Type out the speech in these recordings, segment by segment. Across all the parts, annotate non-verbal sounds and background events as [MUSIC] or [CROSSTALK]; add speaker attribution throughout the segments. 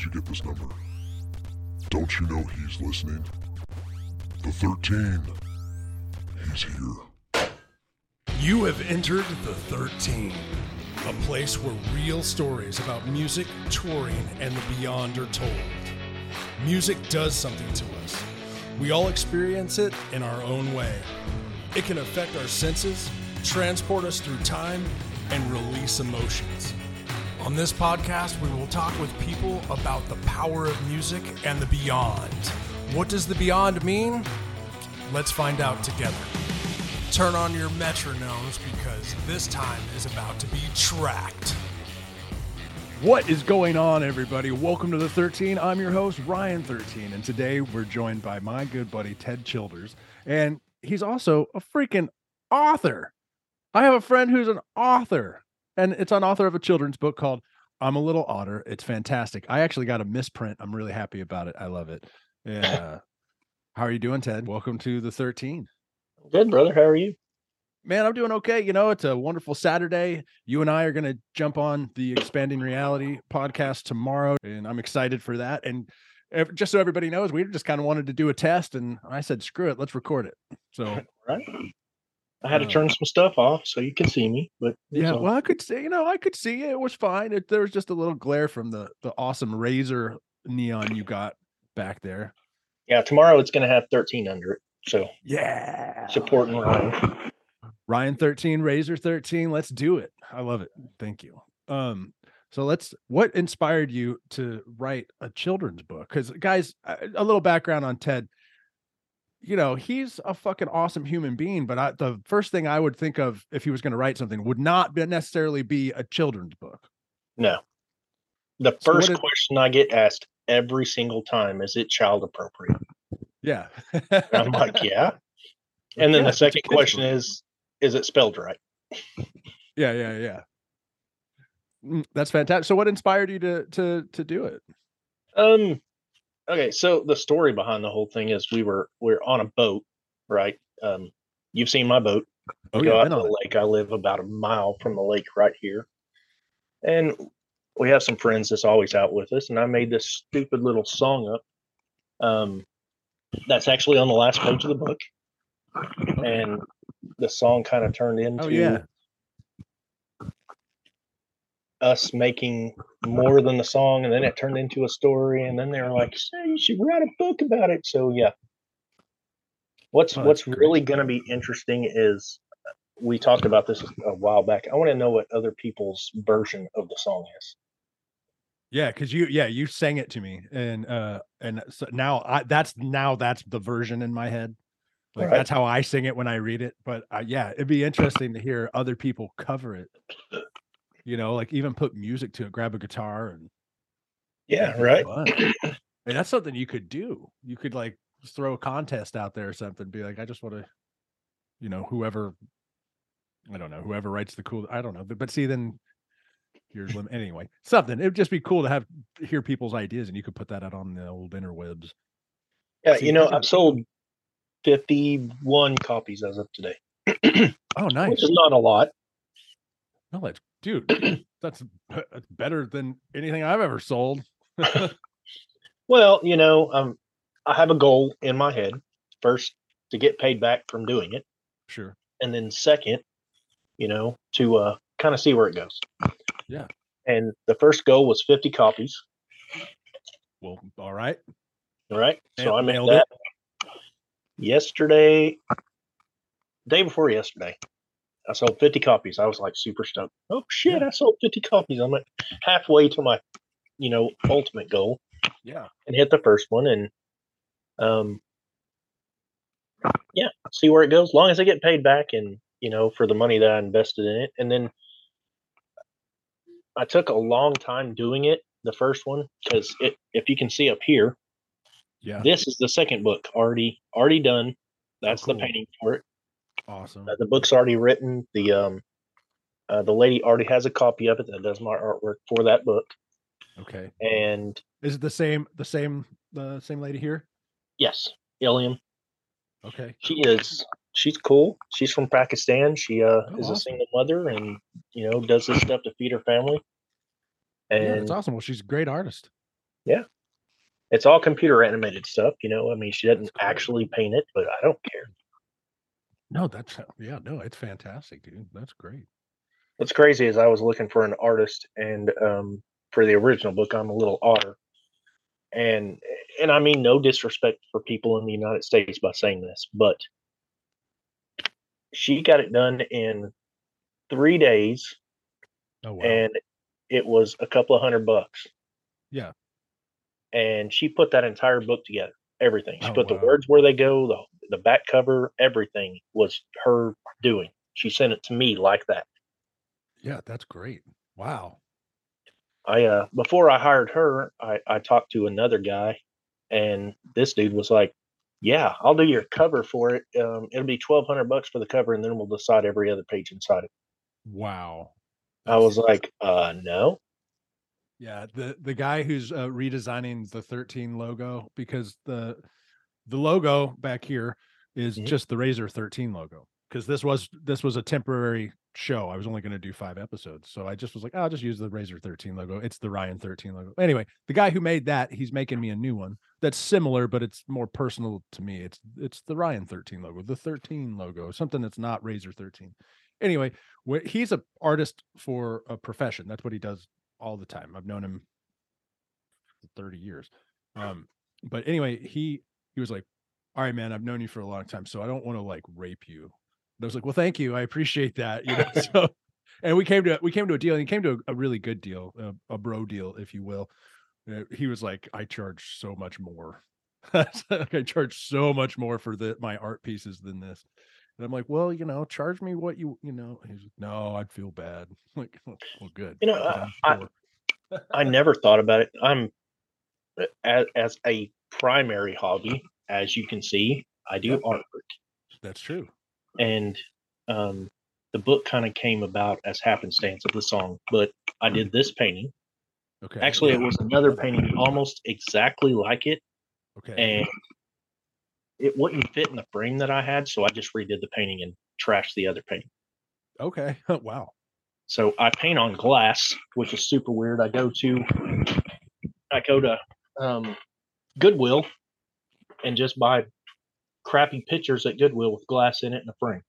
Speaker 1: Did you get this number? Don't you know he's listening? The 13. He's here.
Speaker 2: You have entered the 13, a place where real stories about music, touring, and the beyond are told. Music does something to us. We all experience it in our own way. It can affect our senses, transport us through time, and release emotions. On this podcast, we will talk with people about the power of music and the beyond. What does the beyond mean? Let's find out together. Turn on your metronomes because this time is about to be tracked.
Speaker 3: What is going on, everybody? Welcome to the 13. I'm your host, Ryan 13, and today we're joined by my good buddy, Ted Childers, and he's also a freaking author. I have a friend who's an author, and it's an author of a children's book called I'm a Little Otter. It's fantastic. I actually got a misprint. I'm really happy about it. I love it. And [LAUGHS] uh, how are you doing, Ted? Welcome to the 13.
Speaker 4: Good, brother. How are you?
Speaker 3: Man, I'm doing okay. You know, it's a wonderful Saturday. You and I are going to jump on the Expanding Reality podcast tomorrow, and I'm excited for that. And just so everybody knows, we just kind of wanted to do a test, and I said, "Screw it, let's record it." So, [LAUGHS]
Speaker 4: right. I had to turn some stuff off so you can see me, but
Speaker 3: yeah, well, I could see, you know, I could see it, it was fine. It, there was just a little glare from the the awesome razor neon you got back there.
Speaker 4: Yeah, tomorrow it's going to have 13 under it. So
Speaker 3: yeah,
Speaker 4: supporting Ryan.
Speaker 3: Ryan 13, Razor 13. Let's do it. I love it. Thank you. Um, so let's what inspired you to write a children's book? Because guys, a little background on Ted. You know, he's a fucking awesome human being, but I, the first thing I would think of if he was going to write something would not be necessarily be a children's book.
Speaker 4: No. The first did, question I get asked every single time is it child appropriate?
Speaker 3: Yeah.
Speaker 4: I'm like, yeah. [LAUGHS] And then yeah, the second question is, is it spelled right?
Speaker 3: Yeah, yeah, yeah. Mm, that's fantastic. So what inspired you to to to do it?
Speaker 4: Um okay, so the story behind the whole thing is we were we are on a boat, right? Um you've seen my boat.
Speaker 3: Oh,
Speaker 4: go
Speaker 3: yeah,
Speaker 4: out to the lake. I live about a mile from the lake right here. And we have some friends that's always out with us, and I made this stupid little song up. Um that's actually on the last page of the book. And the song kind of turned into
Speaker 3: oh, yeah.
Speaker 4: Us making more than the song, and then it turned into a story, and then they were like, hey, "You should write a book about it." So yeah, what's oh, what's really going to be interesting is we talked about this a while back. I want to know what other people's version of the song is.
Speaker 3: Yeah, because you yeah you sang it to me, and uh and so now I that's now that's the version in my head. Like right. that's how I sing it when I read it. But uh, yeah, it'd be interesting to hear other people cover it. You know, like even put music to it, grab a guitar and
Speaker 4: yeah, right.
Speaker 3: Mean, [CLEARS THROAT] that's something you could do. You could like throw a contest out there or something. Be like, I just want to, you know, whoever, I don't know, whoever writes the cool. I don't know, but, but see, then here's lim- anyway something. It'd just be cool to have hear people's ideas, and you could put that out on the old interwebs.
Speaker 4: Yeah, see, you know, I've sold 51 copies as of today. [CLEARS THROAT]
Speaker 3: oh, nice.
Speaker 4: Which is not a lot.
Speaker 3: No, that's dude. [CLEARS THROAT] that's, that's better than anything I've ever sold. [LAUGHS]
Speaker 4: well, you know, um, I have a goal in my head. First, to get paid back from doing it.
Speaker 3: Sure.
Speaker 4: And then second, you know, to uh, kind of see where it goes.
Speaker 3: Yeah.
Speaker 4: And the first goal was 50 copies.
Speaker 3: Well, all right.
Speaker 4: All right. So I made that. It yesterday, day before yesterday, I sold 50 copies. I was like super stoked. Oh shit. I sold 50 copies. I'm like halfway to my, you know, ultimate goal.
Speaker 3: Yeah.
Speaker 4: And hit the first one and um yeah, see where it goes. As long as I get paid back and, you know, for the money that I invested in it. And then I took a long time doing it, the first one, because it if you can see up here,
Speaker 3: yeah.
Speaker 4: This is the second book already already done. That's oh, cool. the painting for it.
Speaker 3: Awesome.
Speaker 4: Uh, the book's already written. The um uh, the lady already has a copy of it that does my artwork for that book.
Speaker 3: Okay.
Speaker 4: And
Speaker 3: is it the same the same the same lady here?
Speaker 4: Yes, Ilium.
Speaker 3: Okay.
Speaker 4: She is she's cool. She's from Pakistan. She uh oh, is awesome. a single mother and you know does this stuff to feed her family. And
Speaker 3: yeah, it's awesome. Well, she's a great artist. Yeah.
Speaker 4: It's all computer animated stuff, you know. I mean, she doesn't
Speaker 3: cool.
Speaker 4: actually paint it, but I don't care.
Speaker 3: No, that's yeah, no, it's fantastic, dude. That's great.
Speaker 4: What's crazy is I was looking for an artist, and um, for the original book, I'm a little otter, and and I mean no disrespect for people in the United States by saying this, but she got it done in three days,
Speaker 3: Oh wow.
Speaker 4: and it was a couple of hundred bucks.
Speaker 3: Yeah.
Speaker 4: and she put that entire book together. Everything. She
Speaker 3: Oh,
Speaker 4: put
Speaker 3: wow.
Speaker 4: the words where they go, the the back cover, everything was her doing. She sent it to me like that.
Speaker 3: yeah, that's great. Wow.
Speaker 4: I uh before I hired her, I I talked to another guy, and this dude was like, "Yeah, I'll do your cover for it. Um, it'll be twelve hundred bucks for the cover, and then we'll decide every other page inside it."
Speaker 3: Wow.
Speaker 4: I was like, "Uh, no."
Speaker 3: Yeah, the the guy who's uh, redesigning the 13 logo because the the logo back here is
Speaker 4: Mhm.
Speaker 3: just the Razor 13 logo because this was this was a temporary show. I was only going to do 5 episodes. So I just was like, "Oh, I'll just use the Razor 13 logo. It's the Ryan 13 logo. Anyway, the guy who made that, he's making me a new one that's similar but it's more personal to me. It's it's the Ryan 13 logo, the 13 logo, something that's not Razor 13. Anyway, he's a artist for a profession. That's what he does all the time. I've known him for 30 years. Um, but anyway, he he was like, All right, man, I've known you for a long time, so I don't want to like rape you. And I was like, Well, thank you. I appreciate that. You know, [LAUGHS] so and we came to we came to a deal and he came to a, a really good deal, a, a bro deal, if you will. Uh, he was like, I charge so much more. [LAUGHS] I charge so much more for the my art pieces than this. And I'm like, well, you know, charge me what you, you know. He's like, no, I'd feel bad. I'm [LAUGHS] like, well, well, good.
Speaker 4: You know, I-
Speaker 3: I'm
Speaker 4: I- I [LAUGHS] never thought about it. I'm uh, as as a primary hobby, as you can see, I do artwork.
Speaker 3: That's true.
Speaker 4: and um, the book kind of came about as happenstance of the song. But I did this painting.
Speaker 3: Okay.
Speaker 4: Actually, it was another [LAUGHS] painting almost exactly like it,
Speaker 3: okay.
Speaker 4: and it wouldn't fit in the frame that I had, so I just redid the painting and trashed the other painting.
Speaker 3: Okay. [LAUGHS] wow.
Speaker 4: So I paint on glass, which is super weird. I go to I go to um, Goodwill and just buy crappy pictures at Goodwill with glass in it and a frame.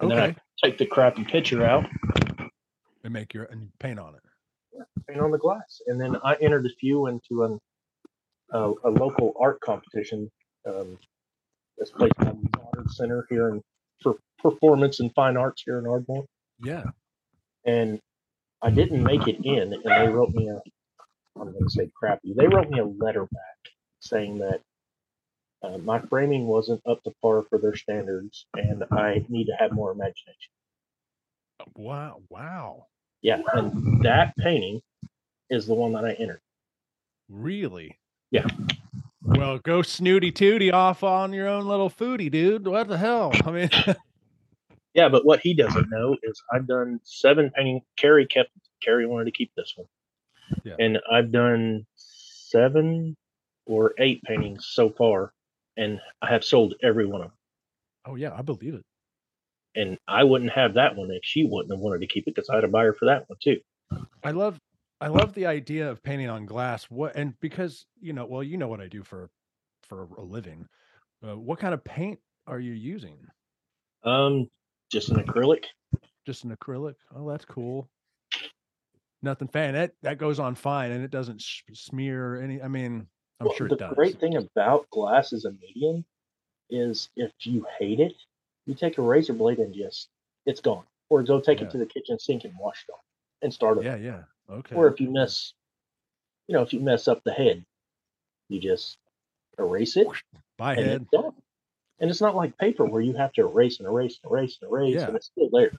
Speaker 4: And then I take the crappy picture out
Speaker 3: And make your and paint on it.
Speaker 4: paint on the glass. And then I entered a few into an, uh, a local art competition. Um, this place called Goddard Center here in for performance and fine arts here in Ardmore.
Speaker 3: Yeah.
Speaker 4: And I didn't make it in, and they wrote me a, I'm going to say crappy. They wrote me a letter back saying that uh, my framing wasn't up to par for their standards, and I need to have more imagination.
Speaker 3: Wow. Wow.
Speaker 4: Yeah, and that painting is the one that I entered.
Speaker 3: Really?
Speaker 4: Yeah.
Speaker 3: Well, go snooty tooty off on your own little foodie, dude. What the hell? I mean, [LAUGHS]
Speaker 4: Yeah, but what he doesn't know is I've done seven painting. Carrie kept Carrie wanted to keep this one,
Speaker 3: Yeah.
Speaker 4: and I've done seven or eight paintings so far, and I have sold every one of them.
Speaker 3: oh yeah, I believe it.
Speaker 4: And I wouldn't have that one if she wouldn't have wanted to keep it because I had a buyer for that one too.
Speaker 3: I love I love the idea of painting on glass. What and because you know, well, you know what I do for for a living. Uh, what kind of paint are you using?
Speaker 4: Um, just an acrylic.
Speaker 3: Just an acrylic? Oh, that's cool. Nothing fan. That that goes on fine, and it doesn't sh- smear any. I mean, I'm
Speaker 4: Well,
Speaker 3: sure
Speaker 4: the
Speaker 3: it does.
Speaker 4: great thing about glass as a medium is if you hate it, you take a razor blade and just it's gone. Or go take
Speaker 3: Yeah.
Speaker 4: it to the kitchen sink and wash it off and start.
Speaker 3: Yeah, yeah. Okay.
Speaker 4: Or if you mess, you know, if you mess up the head, you just erase it
Speaker 3: Bye
Speaker 4: and
Speaker 3: head.
Speaker 4: it's. And it's not like paper where you have to erase and erase and erase and erase,
Speaker 3: Yeah.
Speaker 4: and it's still there.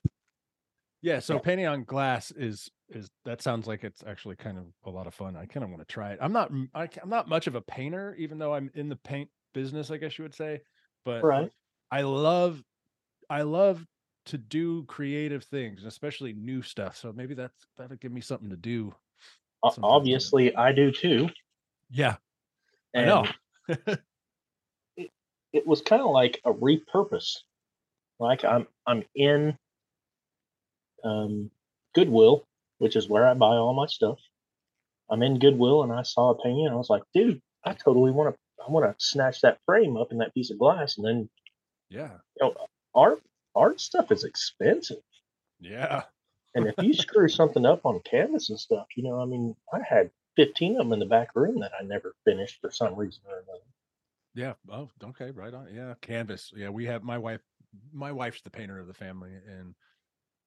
Speaker 3: Yeah, so
Speaker 4: Yeah.
Speaker 3: painting on glass is is that sounds like it's actually kind of a lot of fun. I kind of want to try it. I'm not I, am not much of a painter, even though I'm in the paint business, I guess you would say. But
Speaker 4: Right.
Speaker 3: I love I love to do creative things, and especially new stuff. So maybe that's that'll give me something to do.
Speaker 4: O-
Speaker 3: Sometimes, yeah.
Speaker 4: Obviously, I do too.
Speaker 3: Yeah, I
Speaker 4: And
Speaker 3: know. [LAUGHS]
Speaker 4: it was kind of like a repurpose. Like I'm I'm in um, Goodwill, which is where I buy all my stuff, I'm in Goodwill and I saw a painting. And I was like, dude, I totally want to. I want to snatch that frame up in that piece of glass, and then
Speaker 3: Yeah.
Speaker 4: you know, art art stuff is expensive.
Speaker 3: Yeah.
Speaker 4: And if you screw something up on canvas and stuff, you know, I mean, I had 15 of them in the back room that I never finished for some reason or another.
Speaker 3: Yeah. Oh, okay. Right on. Yeah. Canvas. Yeah. We have my wife, my wife's the painter of the family, and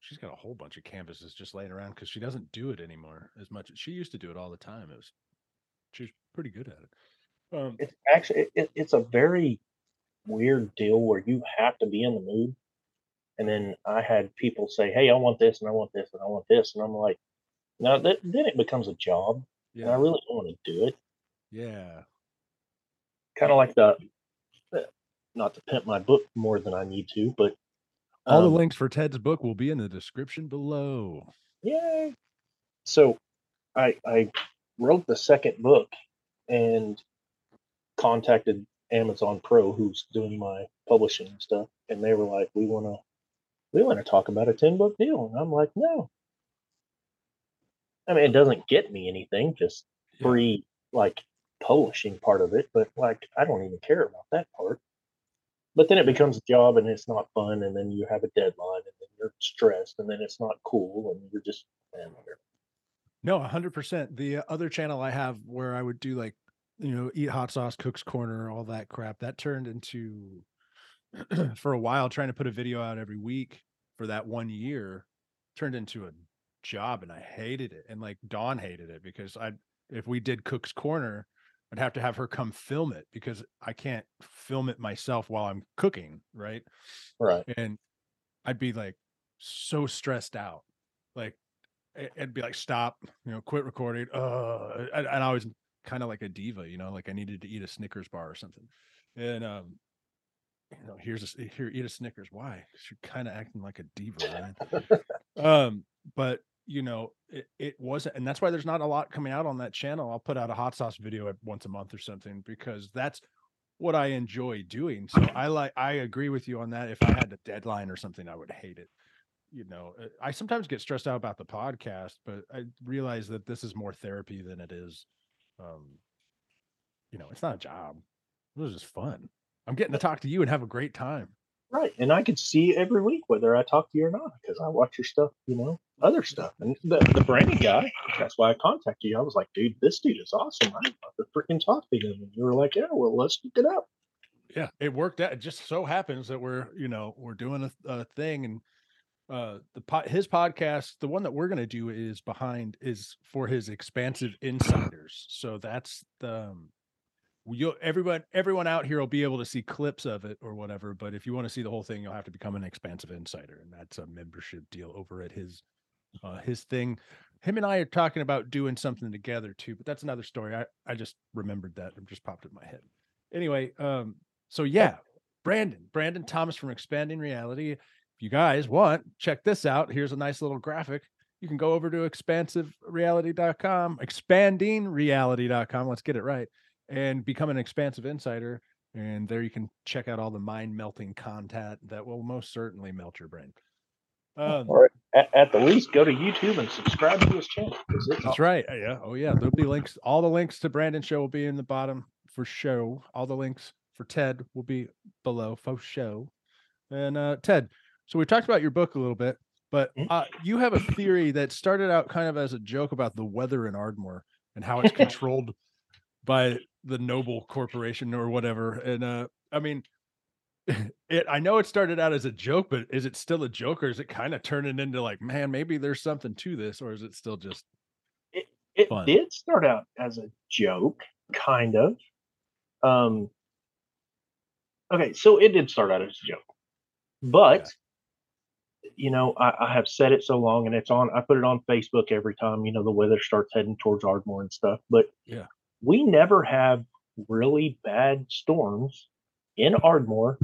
Speaker 3: she's got a whole bunch of canvases just laying around because she doesn't do it anymore as much. She used to do it all the time. It was, she's pretty good at it. Um,
Speaker 4: It's actually it- it's a very weird deal where you have to be in the mood. And then I had people say, "Hey, I want this, and I want this, and I want this," and I'm like, "Now that, then it becomes a job, and I really don't want to do it."
Speaker 3: Yeah.
Speaker 4: Kind of like the, uh, not to pimp my book more than I need to, but
Speaker 3: All the
Speaker 4: um,
Speaker 3: links for Ted's book will be in the description below.
Speaker 4: Yay! So I I wrote the second book and contacted Amazon Pro, who's doing my publishing and stuff, and they were like, "We want to we want to talk about a ten book deal," and I'm like, "No." I mean, it doesn't get me anything, just
Speaker 3: Yeah.
Speaker 4: free like publishing part of it, but like I don't even care about that part. But then it becomes a job and it's not fun, and then you have a deadline, and then you're stressed, and then it's not cool, and you're just man, whatever.
Speaker 3: No, hundred percent. The uh, other channel I have where I would do like, you know, eat hot sauce, cooks corner, all that crap, that turned into [CLEARS THROAT] for a while trying to put a video out every week for that one year turned into a job and I hated it. And like Dawn hated it because I if we did Cook's Corner, I'd have to have her come film it because I can't film it myself while I'm cooking, right?
Speaker 4: Right.
Speaker 3: and I'd be like so stressed out. Like it- it'd be like stop, you know, quit recording. Uh, and I was kind of like a diva, you know, like I needed to eat a Snickers bar or something. And um, you know, here's a here, eat a Snickers. Why? you're kind of acting like a diva, man. [LAUGHS] um, but you know, it, it wasn't, and that's why there's not a lot coming out on that channel. I'll put out a hot sauce video at- once a month or something because that's what I enjoy doing. So I like, I agree with you on that. If I had a deadline or something, I would hate it. You know, uh, I sometimes get stressed out about the podcast, but I realize that this is more therapy than it is. Um, you know, it's not a job. It was just fun. I'm getting to talk to you and have a great time.
Speaker 4: Right. And I could see every week whether I talk to you or not because I watch your stuff, you know, other stuff. And the, the branding guy, that's why I contacted you. I was like, dude, this dude is awesome. I'm about to freaking talk to him. And you were like, yeah, well, let's hook it up.
Speaker 3: yeah it worked out it just so happens that we're you know we're doing a, a thing and uh the po- his podcast the one that we're going to do is behind is for his expansive insiders so that's the um, you everyone everyone out here will be able to see clips of it or whatever but if you want to see the whole thing you'll have to become an expansive insider and that's a membership deal over at his uh his thing. Him and i are talking about doing something together too but that's another story. I i just remembered that it just popped in my head. Anyway um so yeah brandon brandon thomas from expanding reality. If you guys want check this out. Here's a nice little graphic. You can go over to expansivereality.com expandingreality.com let's get it right and become an expansive insider and there you can check out all the mind melting content that will most certainly melt your brain um,
Speaker 4: Or at, at the least, go to YouTube and subscribe to his channel. it's
Speaker 3: That's right. uh, Yeah. Oh, yeah. There'll be links. All the links to Brandon's show will be in the bottom for show. All the links for Ted will be below for show. And uh, Ted, so we talked about your book a little bit, but
Speaker 4: Mhm.
Speaker 3: uh, you have a theory that started out kind of as a joke about the weather in Ardmore and how it's [LAUGHS] controlled by the Noble Corporation or whatever. And uh, I mean, [LAUGHS] it. I know it started out as a joke, but is it still a joke, or is it kind of turning into like, man, maybe there's something to this, or is it still just
Speaker 4: it
Speaker 3: fun.
Speaker 4: did start out as a joke, kind of. Um, okay, so it did start out as a joke, but you know, I, I have said it so long, and it's on. I put it on Facebook every time you know the weather starts heading towards Ardmore and stuff. But
Speaker 3: Yeah.
Speaker 4: We never have really bad storms in Ardmore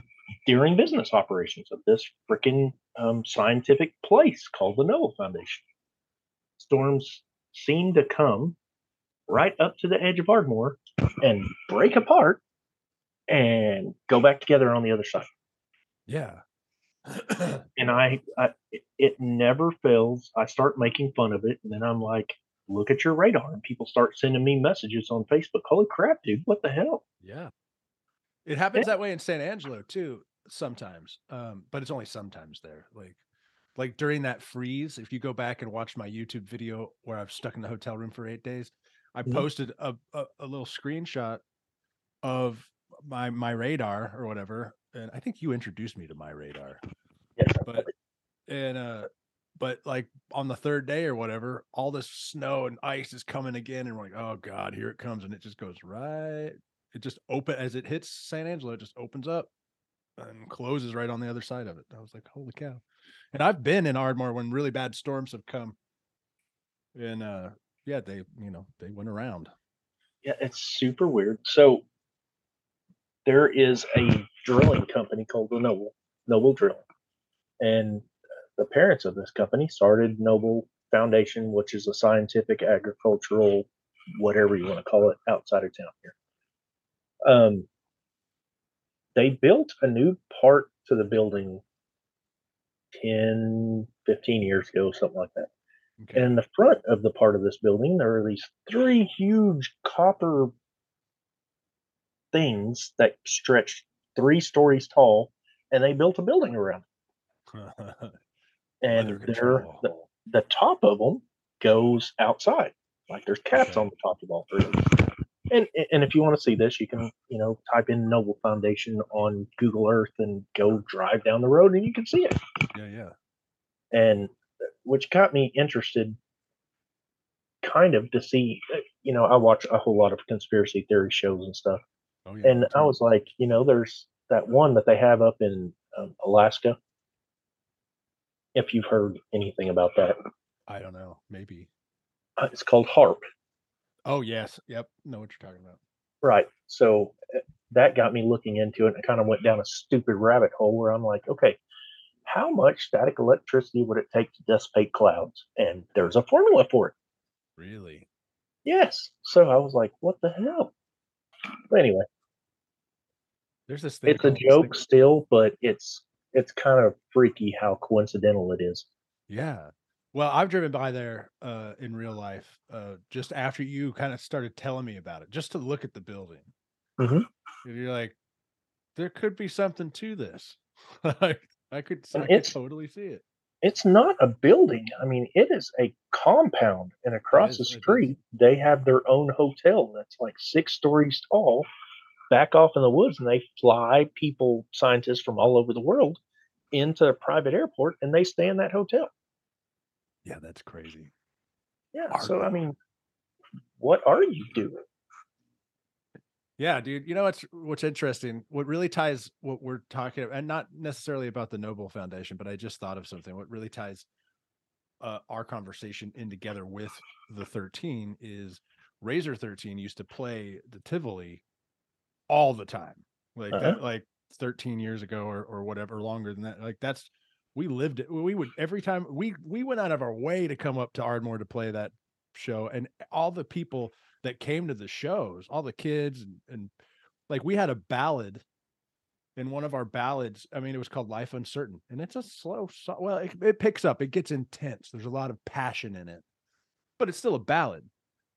Speaker 4: during business operations of this freaking um, scientific place called the Noah Foundation. Storms seem to come right up to the edge of Ardmore and break apart and go back together on the other side.
Speaker 3: yeah?
Speaker 4: And I, I it, it never fails. I start making fun of it, and then I'm like, look at your radar, and people start sending me messages on Facebook. Holy crap, dude! What the hell?
Speaker 3: Yeah. It happens that way in San Angelo too, sometimes. Um, but it's only sometimes there. Like like during that freeze, if you go back and watch my YouTube video where I've stuck in the hotel room for eight days, I
Speaker 4: Mhm.
Speaker 3: posted a, a, a little screenshot of my my radar or whatever. And I think you introduced me to my radar.
Speaker 4: Yes,
Speaker 3: But and uh but like on the third day or whatever, all this snow and ice is coming again, and we're like, oh god, here it comes, and it just goes right. It just open as it hits San Angelo, it just opens up and closes right on the other side of it. I was like, holy cow! And I've been in Ardmore when really bad storms have come, and uh yeah, they you know they went around.
Speaker 4: Yeah, it's super weird. So there is a drilling company called Noble Noble Drilling, and the parents of this company started Noble Foundation, which is a scientific agricultural whatever you want to call it outside of town here. Um, they built a new part to the building 10, 15 years ago, something like that.
Speaker 3: Okay.
Speaker 4: And in the front of the part of this building, there are these three huge copper things that stretch three stories tall, and they built a building around it. [LAUGHS] And they're, the, the top of them goes outside. Like there's caps
Speaker 3: Okay.
Speaker 4: on the top of all three. And and if you want to see this, you can you know type in Noble Foundation on Google Earth and go drive down the road, and you can see it.
Speaker 3: yeah, yeah.
Speaker 4: and which got me interested kind of to see uh, you know i watch a whole lot of conspiracy theory shows and stuff
Speaker 3: Oh yeah.
Speaker 4: and
Speaker 3: me
Speaker 4: i was like you know there's that one that they have up in um, alaska if you've heard anything about that
Speaker 3: I don't know. Maybe.
Speaker 4: uh, it's called HAARP
Speaker 3: Oh yes. Yep. Know what you're talking about.
Speaker 4: right so uh, that got me looking into it and i kind of went down a stupid rabbit hole where i'm like okay how much static electricity would it take to dissipate clouds and there's a formula for it
Speaker 3: Really?
Speaker 4: Yes. So I was like, what the hell? But anyway,
Speaker 3: There's this thing.
Speaker 4: it's a joke still, but it's it's kind of freaky how coincidental it is.
Speaker 3: Yeah. Well, I've driven by there uh, in real life uh, just after you kind of started telling me about it, just to look at the building.
Speaker 4: Mhm.
Speaker 3: And you're like, there could be something to this. [LAUGHS] I could, I could totally see it.
Speaker 4: It's not a building. I mean, it is a compound, and across the
Speaker 3: is, is.
Speaker 4: street they have their own hotel that's like six stories tall, back off in the woods, and they fly people, scientists from all over the world, into a private airport, and they stay in that hotel.
Speaker 3: Yeah, that's crazy.
Speaker 4: Yeah. So I mean, what are you doing?
Speaker 3: Yeah, dude. You know what's what's interesting? What really ties what we're talking about, and not necessarily about the Noble Foundation, but I just thought of something. What really ties uh, our conversation in together with the 13 is Razor 13 used to play the Tivoli all the time, like
Speaker 4: Uh-huh.
Speaker 3: that, like 13 years ago or or whatever, longer than that. Like that's we lived it. We would every time we we went out of our way to come up to Ardmore to play that show, and all the people that came to the shows, all the kids and, and like we had a ballad in one of our ballads. I mean, it was called Life Uncertain, and it's a slow song. Well, it, it picks up, it gets intense. There's a lot of passion in it, but it's still a ballad.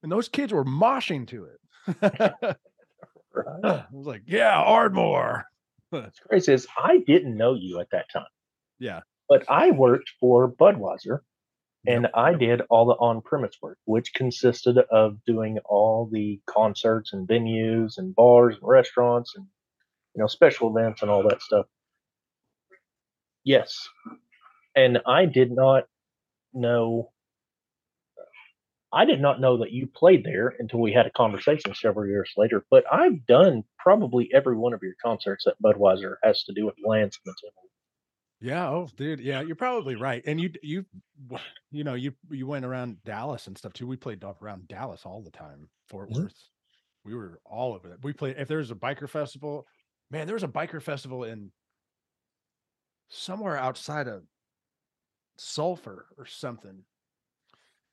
Speaker 3: And those kids were moshing to it. [LAUGHS] [LAUGHS] I was like, yeah, Ardmore.
Speaker 4: What's crazy is I didn't know you at that time.
Speaker 3: Yeah.
Speaker 4: But I worked for Budweiser and
Speaker 3: Yep,
Speaker 4: I did all the on premise work, which consisted of doing all the concerts and venues and bars and restaurants and you know special events and all that stuff. Yes. And I did not know I did not know that you played there until we had a conversation several years later. But I've done probably every one of your concerts that Budweiser has to do with Lance and the Tivoli.
Speaker 3: Yeah. Oh, dude. Yeah, you're probably right. And you, you, you know, you you went around Dallas and stuff too. We played around Dallas all the time. Fort
Speaker 4: Mhm.
Speaker 3: Worth. We were all over that. We played. If there was a biker festival, man, there was a biker festival in somewhere outside of Sulphur or something.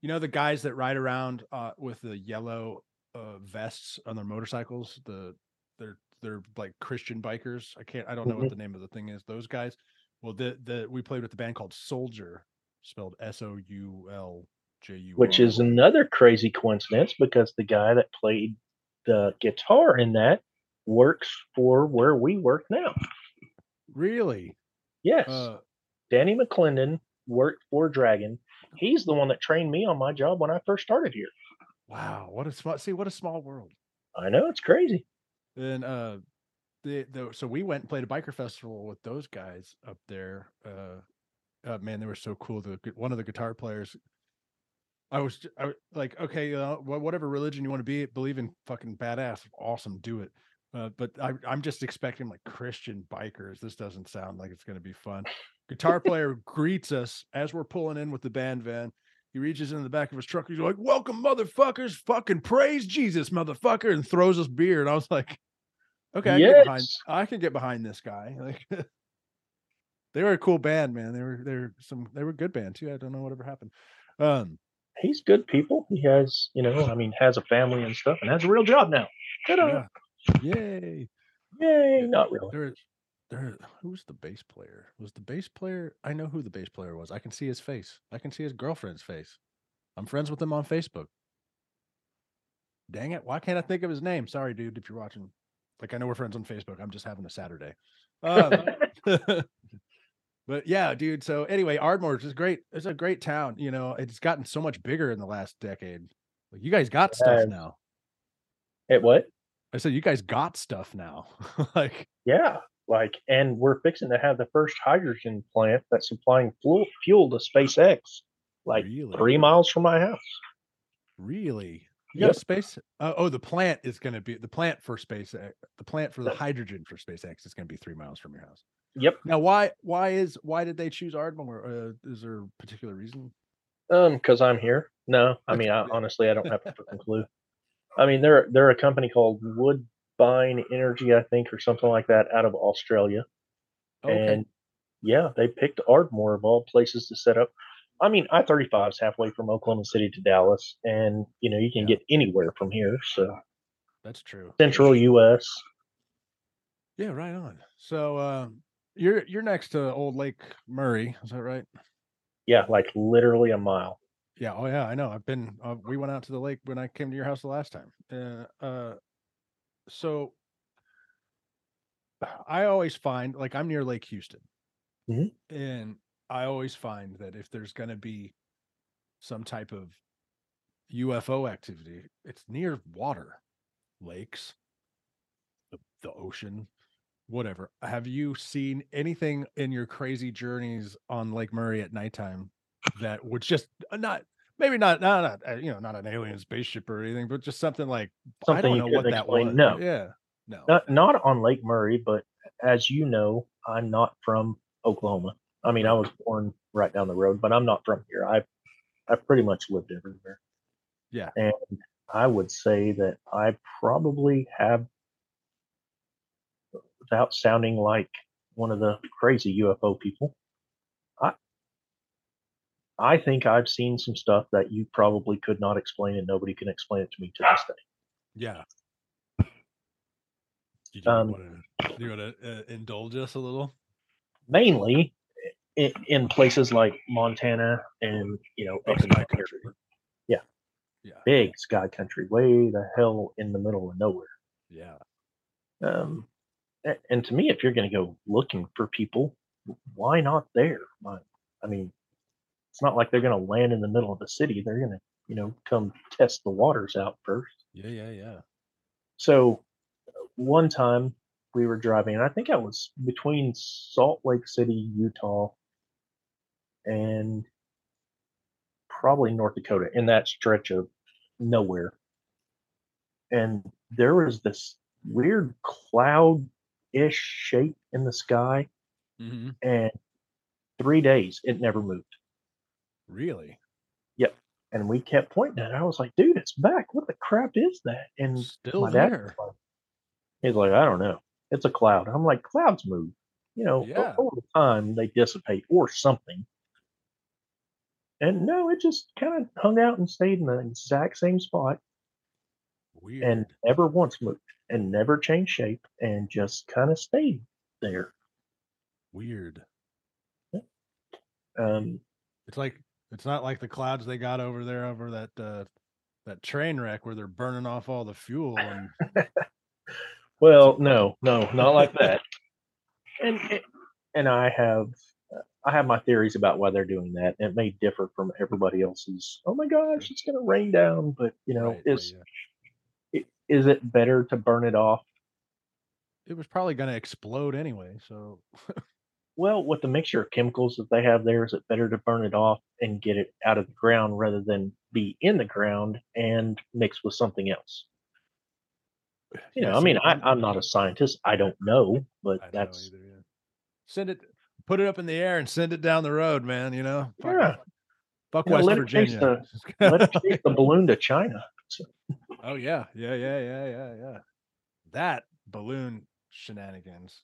Speaker 3: You know the guys that ride around uh, with the yellow uh, vests on their motorcycles. The they're they're like Christian bikers. I can't. I don't know what
Speaker 4: Mhm.
Speaker 3: the name of the thing is. Those guys. Well, the the we played with the band called Soldier, spelled S O U L J U.
Speaker 4: which is another crazy coincidence because the guy that played the guitar in that works for where we work now.
Speaker 3: really.
Speaker 4: Yes,
Speaker 3: Uh,
Speaker 4: Danny McClendon worked for Dragon. He's the one that trained me on my job when I first started here.
Speaker 3: wow. What a small. See, what a small world.
Speaker 4: I know it's crazy.
Speaker 3: Then uh the, the so we went and played a biker festival with those guys up there. Uh, uh man, they were so cool. The one of the guitar players I was I, like, okay, uh, wha- whatever religion you want to be, believe in fucking badass, awesome, do it. Uh, but I, I'm just expecting like Christian bikers. This doesn't sound like it's going to be fun. Guitar player greets us as we're pulling in with the band van. He reaches in the back of his truck. He's like, "Welcome, motherfuckers! Fucking praise Jesus, motherfucker!" And throws us beer. And I was like, "Okay, I can get behind.
Speaker 4: Yes.
Speaker 3: I can get behind this guy." [LAUGHS] Like, they were a cool band, man. They were they were some they were a good band too. I don't know whatever happened. Um,
Speaker 4: He's good people. He has, you know, I mean, has a family and stuff, and has a real job now. Ta-da!
Speaker 3: yeah, yay.
Speaker 4: Yay! Not really.
Speaker 3: There, there. Who's the bass player? Was the bass player? I know who the bass player was. I can see his face. I can see his girlfriend's face. I'm friends with him on Facebook. Dang it! Why can't I think of his name? Sorry, dude. If you're watching, like I know we're friends on Facebook. I'm just having a Saturday. Um, [LAUGHS] but yeah, dude. So anyway, Ardmore is great. It's a great town. You know, it's gotten so much bigger in the last decade. Like you guys got stuff
Speaker 4: has.
Speaker 3: now.
Speaker 4: At what?
Speaker 3: I said you guys got stuff now. [LAUGHS] like
Speaker 4: Yeah, like, and we're fixing to have the first hydrogen plant that's supplying fuel fuel to SpaceX, like
Speaker 3: really,
Speaker 4: three miles from my house.
Speaker 3: really. You
Speaker 4: Yep.
Speaker 3: a space? Uh, oh, the plant is going to be the plant for space. The plant for the hydrogen for SpaceX is going to be three miles from your house.
Speaker 4: Yep.
Speaker 3: Now, why? Why is? Why did they choose Ardmore? Uh, is there a particular reason?
Speaker 4: Um, because I'm here. No, I mean, I, honestly, I don't have a fucking clue. [LAUGHS] I mean, they're they're a company called Woodside Energy, I think, or something like that, out of Australia.
Speaker 3: Okay.
Speaker 4: And yeah, they picked Ardmore of all places to set up. I mean, I 35 is halfway from Oklahoma City to Dallas, and you know, you can
Speaker 3: Yeah.
Speaker 4: get anywhere from here. So
Speaker 3: That's true.
Speaker 4: central U.S.
Speaker 3: Yeah, right on. So uh, you're you're next to Old Lake Murray, is that right?
Speaker 4: Yeah, like literally a mile.
Speaker 3: Yeah. Oh, yeah. I know. I've been. Uh, we went out to the lake when I came to your house the last time. Uh, uh, so I always find like I'm near Lake Houston,
Speaker 4: Mhm.
Speaker 3: and I always find that if there's going to be some type of UFO activity, it's near water, lakes, the, the ocean, whatever. Have you seen anything in your crazy journeys on Lake Murray at nighttime that would just uh, not maybe not not, not uh, you know not an alien spaceship or anything, but just something like I
Speaker 4: Something
Speaker 3: don't
Speaker 4: you
Speaker 3: know what that was.
Speaker 4: No.
Speaker 3: Yeah. No.
Speaker 4: Not not on Lake Murray, but as you know, I'm not from Oklahoma. I mean, I was born right down the road, but I'm not from here. I've I've pretty much lived everywhere.
Speaker 3: Yeah.
Speaker 4: And I would say that I probably have without sounding like one of the crazy UFO people. I think I've seen some stuff that you probably could not explain and nobody can explain it to me to this day.
Speaker 3: Yeah. Did you
Speaker 4: Um,
Speaker 3: want to you want to uh, indulge us a little?
Speaker 4: mainly in, in places like Montana and you know up in that
Speaker 3: country.
Speaker 4: Yeah.
Speaker 3: Yeah.
Speaker 4: big sky country, way the hell in the middle of nowhere.
Speaker 3: Yeah.
Speaker 4: Um, and to me, if you're going to go looking for people, why not there? I mean, it's not like they're going to land in the middle of the city. They're going to, you know, come test the waters out first.
Speaker 3: Yeah. Yeah. Yeah.
Speaker 4: So one time we were driving, and I think I was between Salt Lake City, Utah, and probably North Dakota in that stretch of nowhere. And there was this weird cloud ish shape in the sky,
Speaker 3: hmm
Speaker 4: and three days it never moved.
Speaker 3: Really? Yep.
Speaker 4: And we kept pointing at it. I was like, dude, it's back. What the crap is that? And
Speaker 3: Still
Speaker 4: my dad
Speaker 3: there.
Speaker 4: like, he's like, I don't know. It's a cloud. I'm like, clouds move. You know,
Speaker 3: Yeah.
Speaker 4: over time they dissipate or something. And no, it just kind of hung out and stayed in the exact same spot
Speaker 3: Weird.
Speaker 4: and never once moved and never changed shape and just kind of stayed there.
Speaker 3: Weird.
Speaker 4: Um,
Speaker 3: It's like It's not like the clouds they got over there over that uh, that train wreck where they're burning off all the fuel and [LAUGHS]
Speaker 4: Well, no, no, not like that. And and I have I have my theories about why they're doing that. It may differ from everybody else's. Oh my gosh, it's going to rain down, but you know,
Speaker 3: Right,
Speaker 4: is
Speaker 3: yeah.
Speaker 4: is it better to burn it off?
Speaker 3: it was probably going to explode anyway. So [LAUGHS]
Speaker 4: Well, with the mixture of chemicals that they have there, is it better to burn it off and get it out of the ground rather than be in the ground and mix with something else? You know,
Speaker 3: Yeah,
Speaker 4: I mean, I, I'm not a scientist. I don't know, but
Speaker 3: don't know
Speaker 4: that's
Speaker 3: either, yeah. Send it, put it up in the air and send it down the road, man. You know, fuck,
Speaker 4: Yeah.
Speaker 3: fuck
Speaker 4: You know,
Speaker 3: West
Speaker 4: let it chase
Speaker 3: Virginia. [LAUGHS]
Speaker 4: let it chase the balloon to China.
Speaker 3: Oh yeah, yeah, yeah, yeah, yeah, yeah. That balloon shenanigans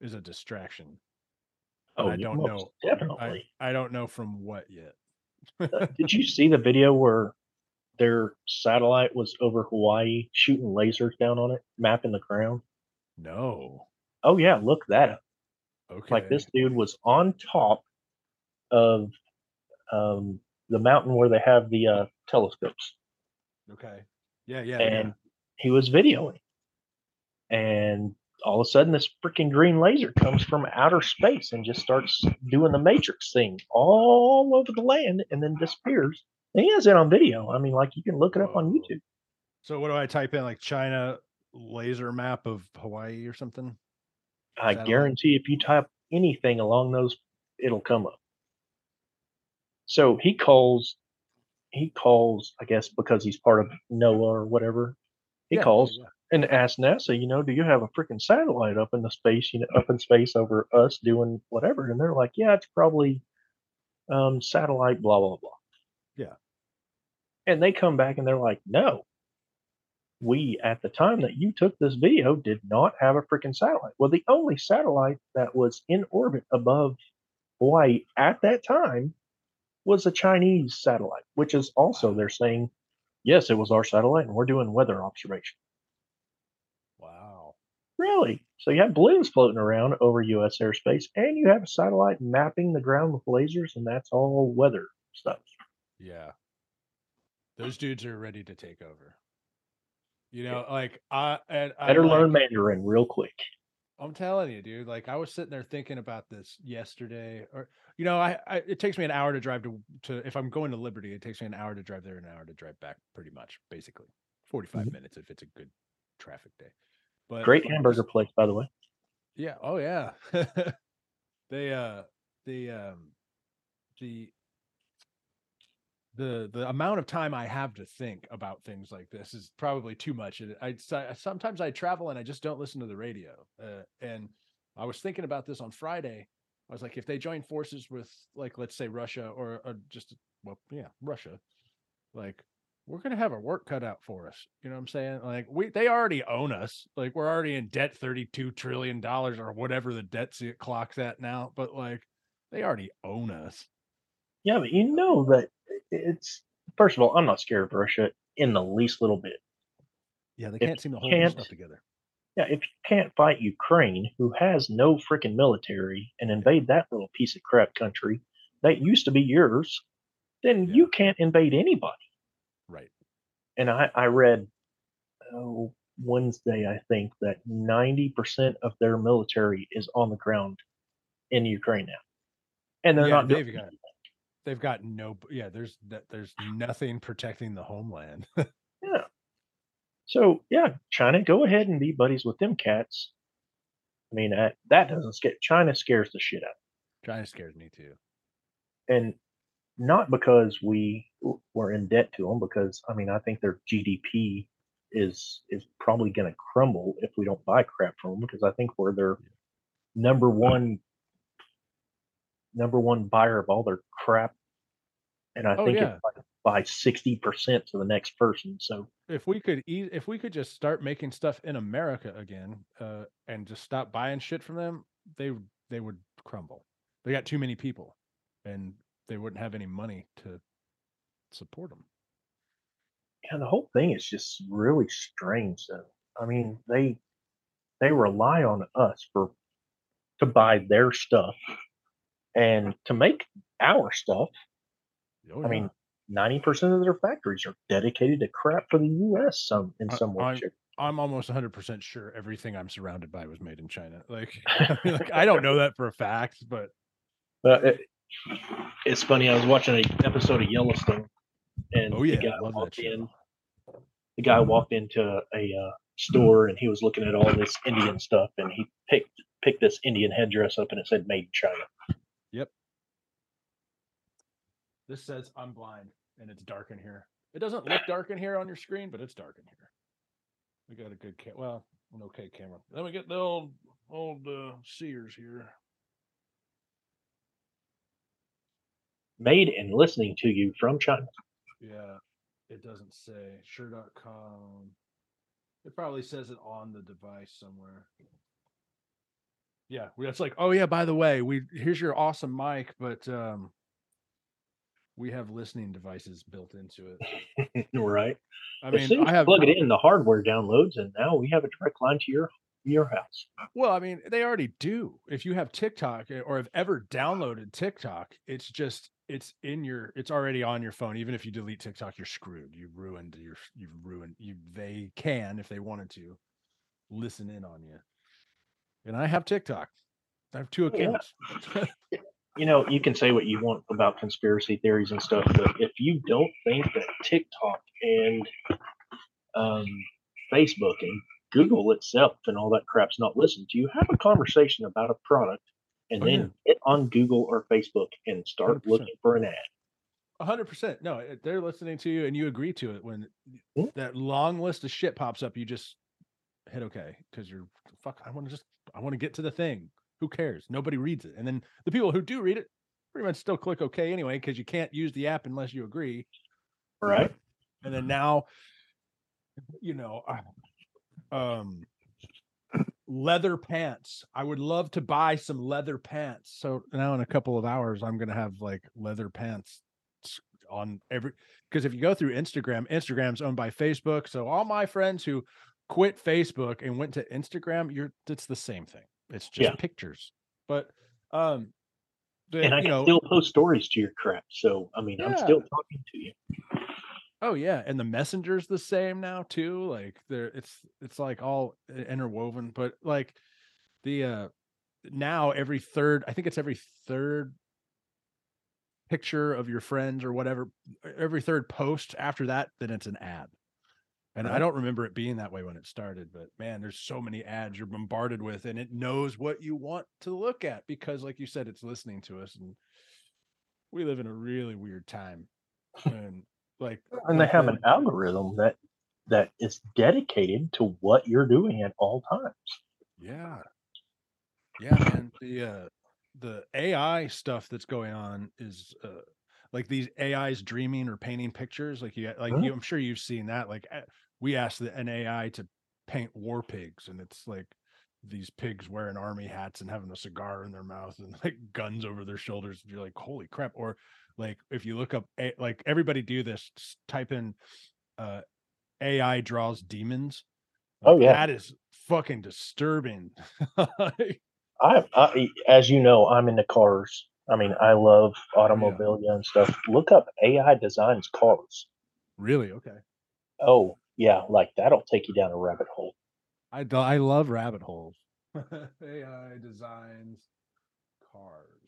Speaker 3: is a distraction.
Speaker 4: oh,
Speaker 3: I don't know.
Speaker 4: Definitely.
Speaker 3: I don't know from what yet.
Speaker 4: Uh, [LAUGHS] Did you see the video where their satellite was over Hawaii shooting lasers down on it, mapping the ground?
Speaker 3: No.
Speaker 4: Oh yeah, look that up.
Speaker 3: Okay.
Speaker 4: Like this dude was on top of um, the mountain where they have the uh, telescopes,
Speaker 3: Okay. Yeah, yeah.
Speaker 4: and he was videoing. And all of a sudden, this freaking green laser comes from outer space and just starts doing the Matrix thing all over the land, and then disappears. And he has it on video. I mean, like you can look it up on YouTube.
Speaker 3: So what do I type in? Like China laser map of Hawaii or something?
Speaker 4: I guarantee if you type anything along those, it'll come up. So he calls, he calls, I guess because he's part of NOAA or whatever. He
Speaker 3: yeah,
Speaker 4: calls
Speaker 3: yeah.
Speaker 4: And ask NASA, you know, do you have a freaking satellite up in the space, you know, up in space over us doing whatever? And they're like, yeah, it's probably um, satellite, blah blah blah.
Speaker 3: Yeah.
Speaker 4: And they come back and they're like, no, we at the time that you took this video did not have a freaking satellite. Well, the only satellite that was in orbit above Hawaii at that time was a Chinese satellite, which is also they're saying, yes, it was our satellite and we're doing weather observation. Really? So you have balloons floating around over U.S. airspace, and you have a satellite mapping the ground with lasers, and that's all weather stuff.
Speaker 3: Yeah. Those dudes are ready to take over. You know, like I and I
Speaker 4: Better
Speaker 3: like-
Speaker 4: learn Mandarin real quick.
Speaker 3: I'm telling you, dude. Like I was sitting there thinking about this yesterday, or you know, I, I it takes me an hour to drive to to if I'm going to Liberty, it takes me an hour to drive there, an hour to drive back, pretty much, basically, 45
Speaker 4: Mhm.
Speaker 3: minutes if it's a good traffic day. But
Speaker 4: Great hamburger place, by the way.
Speaker 3: Yeah. Oh yeah. [LAUGHS] they uh the um the the the amount of time I have to think about things like this is probably too much. And I so- sometimes I travel and I just don't listen to the radio. Uh, and I was thinking about this on Friday. I was like, if they join forces with like let's say Russia or, or just well, yeah, Russia, like we're gonna have our work cut out for us. You know what I'm saying? Like we they already own us. Like we're already in debt 32 trillion dollars or whatever the debt clock's at now. But like they already own us.
Speaker 4: Yeah, but you know that it's first of all, I'm not scared of Russia in the least little bit.
Speaker 3: Yeah, they
Speaker 4: If
Speaker 3: can't seem to hold stuff together.
Speaker 4: Yeah, if you can't fight Ukraine, who has no freaking military, and invade that little piece of crap country that used to be yours, then
Speaker 3: Yeah.
Speaker 4: you can't invade anybody.
Speaker 3: Right.
Speaker 4: and I, I read oh, Wednesday, I think, that 90% of their military is on the ground in Ukraine now. And they're
Speaker 3: yeah,
Speaker 4: not
Speaker 3: they've got they've got no yeah, there's that there's nothing protecting the homeland. [LAUGHS]
Speaker 4: Yeah. So, yeah, China, go ahead and be buddies with them cats. I mean, that, that doesn't scare China scares the shit out.
Speaker 3: China scares me too.
Speaker 4: And not because we were in debt to them, because I mean, I think their GDP is is probably going to crumble if we don't buy crap from them, because I think we're their number one number one buyer of all their crap, and I
Speaker 3: Oh,
Speaker 4: think
Speaker 3: yeah.
Speaker 4: it's like by sixty percent to the next person. So
Speaker 3: If we could eat if we could just start making stuff in America again, uh, and just stop buying shit from them, they they would crumble. They got too many people and they wouldn't have any money to support them.
Speaker 4: yeah, the whole thing is just really strange. Though I mean, they they rely on us for to buy their stuff and to make our stuff.
Speaker 3: Oh,
Speaker 4: I mean, ninety percent of their factories are dedicated to crap for the U.S. Some in
Speaker 3: I-
Speaker 4: some way.
Speaker 3: I-. I'm almost 100% sure everything I'm surrounded by was made in China. Like, I, [LAUGHS] mean, [LAUGHS] like, I don't know that for a fact, but
Speaker 4: it, it's funny. I was watching an episode of Yellowstone, and
Speaker 3: oh yeah,
Speaker 4: the guy
Speaker 3: love
Speaker 4: walked in. The guy walked into a uh, store and he was looking at all this Indian stuff, and he picked picked this Indian headdress up, and it said "Made in China." Yep.
Speaker 3: This says I'm blind and it's dark in here. It doesn't look dark in here on your screen, but it's dark in here. We got a good cam. Well, an okay camera. Then we get the old old uh, Sears here.
Speaker 4: Made and listening to you from China.
Speaker 3: Yeah, it doesn't say sure.com. It probably says it on the device somewhere. Yeah, it's like, oh yeah, by the way, we here's your awesome mic, but um we have listening devices built into it. [LAUGHS]
Speaker 4: right.
Speaker 3: I
Speaker 4: as
Speaker 3: mean,
Speaker 4: soon as
Speaker 3: I have
Speaker 4: plug it in, the hardware downloads, and now we have a direct line to your your house.
Speaker 3: Well, I mean, they already do. If you have TikTok eh, or have ever downloaded TikTok, it's just it's in your it's already on your phone. Even if you delete TikTok, you're screwed. You ruined your you've ruined you they can if they wanted to listen in on you. And I have TikTok. I have two
Speaker 4: Oh, yeah.
Speaker 3: accounts. [LAUGHS]
Speaker 4: You know, you can say what you want about conspiracy theories and stuff, but if you don't think that TikTok and um, Facebook and Google itself and all that crap's not listening to you, have a conversation about a product and
Speaker 3: Oh,
Speaker 4: then
Speaker 3: yeah.
Speaker 4: get on Google or Facebook and start
Speaker 3: 100%.
Speaker 4: looking for an ad.
Speaker 3: A hundred percent. No, they're listening to you and you agree to it. When
Speaker 4: Hmm.
Speaker 3: that long list of shit pops up, you just hit okay because you're fuck. I want to just I want to get to the thing. Who cares? Nobody reads it. And then the people who do read it pretty much still click okay anyway because you can't use the app unless you agree.
Speaker 4: Right?
Speaker 3: And then now, you know, um, leather pants. I would love to buy some leather pants. So now in a couple of hours, I'm gonna have like leather pants on every because if you go through Instagram, Instagram's owned by Facebook. So all my friends who quit Facebook and went to Instagram, you're it's the same thing. It's just
Speaker 4: Yeah.
Speaker 3: pictures. But um the,
Speaker 4: And I can
Speaker 3: know,
Speaker 4: still post stories to your crap. So, I mean, I'm still talking to you.
Speaker 3: Oh yeah, and the messenger's the same now too. Like there, it's it's like all interwoven. But like the uh now every third, I think it's every third picture of your friends or whatever, every third post after that, then it's an ad. And I don't remember it being that way when it started, but man, there's so many ads you're bombarded with, and it knows what you want to look at because, like you said, it's listening to us, and we live in a really weird time. [LAUGHS] And like,
Speaker 4: And they have an algorithm that that is dedicated to what you're doing at all times.
Speaker 3: Yeah. Yeah, and The uh the AI stuff that's going on is uh like these AIs dreaming or painting pictures. Like you like
Speaker 4: Mhm.
Speaker 3: you I'm sure you've seen that. Like we asked the, an AI to paint war pigs and it's like these pigs wearing army hats and having a cigar in their mouth and like guns over their shoulders. You're like, holy crap. Or like if you look up like everybody do this, type in uh AI draws demons.
Speaker 4: Oh, yeah.
Speaker 3: That is fucking disturbing. [LAUGHS]
Speaker 4: I, I, as you know, I'm into cars. I mean, I love automobilia and stuff. Look up AI designs cars.
Speaker 3: really? Okay.
Speaker 4: Oh, yeah, like that'll take you down a rabbit hole.
Speaker 3: I do- I love rabbit holes. [LAUGHS] AI designs cars.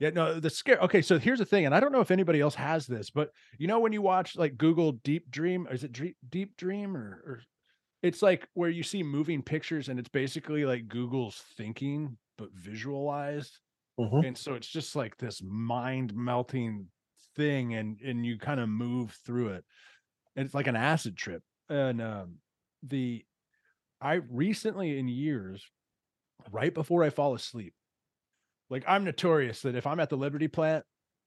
Speaker 3: Yeah, no, the scare. Okay, so here's the thing, and I don't know if anybody else has this, but you know when you watch like Google Deep Dream, is it Deep Dream, or, or it's like where you see moving pictures, and it's basically like Google's thinking but visualized,
Speaker 4: Mhm.
Speaker 3: and so it's just like this mind melting thing, and and you kind of move through it, and it's like an acid trip, and um, the I recently in years, right before I fall asleep, like I'm notorious that if I'm at the Liberty plant,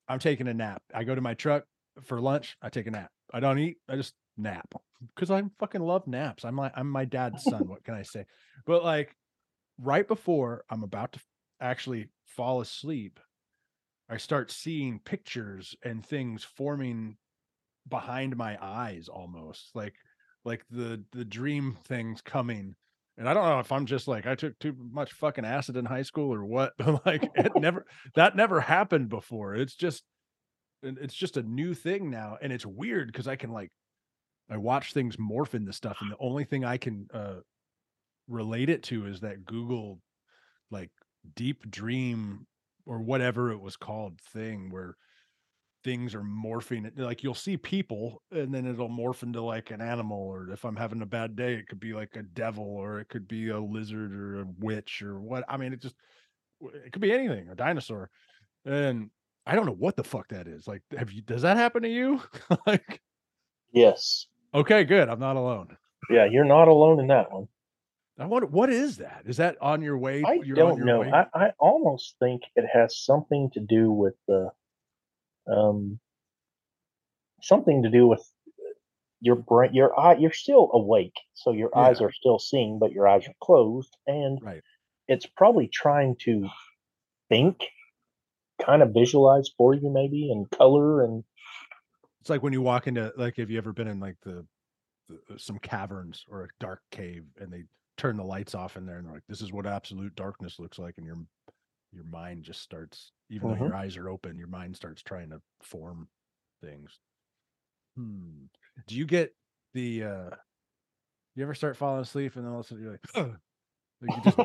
Speaker 3: I'm taking a nap. I go to my truck for lunch, I take a nap. I don't eat, I just nap because I fucking love naps. I'm like, I'm my dad's son. What can I say? But like right before I'm about to actually fall asleep, I start seeing pictures and things forming behind my eyes almost like like the the dream things coming and i don't know if i'm just like i took too much fucking acid in high school or what [LAUGHS] but like it [LAUGHS] never that never happened before. It's just it's just a new thing now, and it's weird because I can like I watch things morph into stuff, and the only thing I can uh relate it to is that Google like deep dream or whatever it was called thing where things are morphing like you'll see people and then it'll morph into like an animal or if i'm having a bad day it could be like a devil or it could be a lizard or a witch or what i mean it just it could be anything a dinosaur and i don't know what the fuck that is like have you does that happen to you [LAUGHS] like
Speaker 4: yes
Speaker 3: okay good i'm not alone
Speaker 4: yeah you're not alone in that one
Speaker 3: I wonder what is that? Is that on your way?
Speaker 4: I don't know. I, I almost think it has something to do with the um something to do with your brain your eye you're still awake so your
Speaker 3: Yeah.
Speaker 4: eyes are still seeing but your eyes are closed and
Speaker 3: Right.
Speaker 4: it's probably trying to think kind of visualize for you maybe and color and
Speaker 3: It's like when you walk into like have you ever been in like the, the uh, some caverns or a dark cave and they turn the lights off in there and they're like this is what absolute darkness looks like and your your mind just starts even though
Speaker 4: Mhm.
Speaker 3: your eyes are open your mind starts trying to form things. Hmm. Do you get the uh you ever start falling asleep and then all of a sudden you're like, "Ugh." Like, you just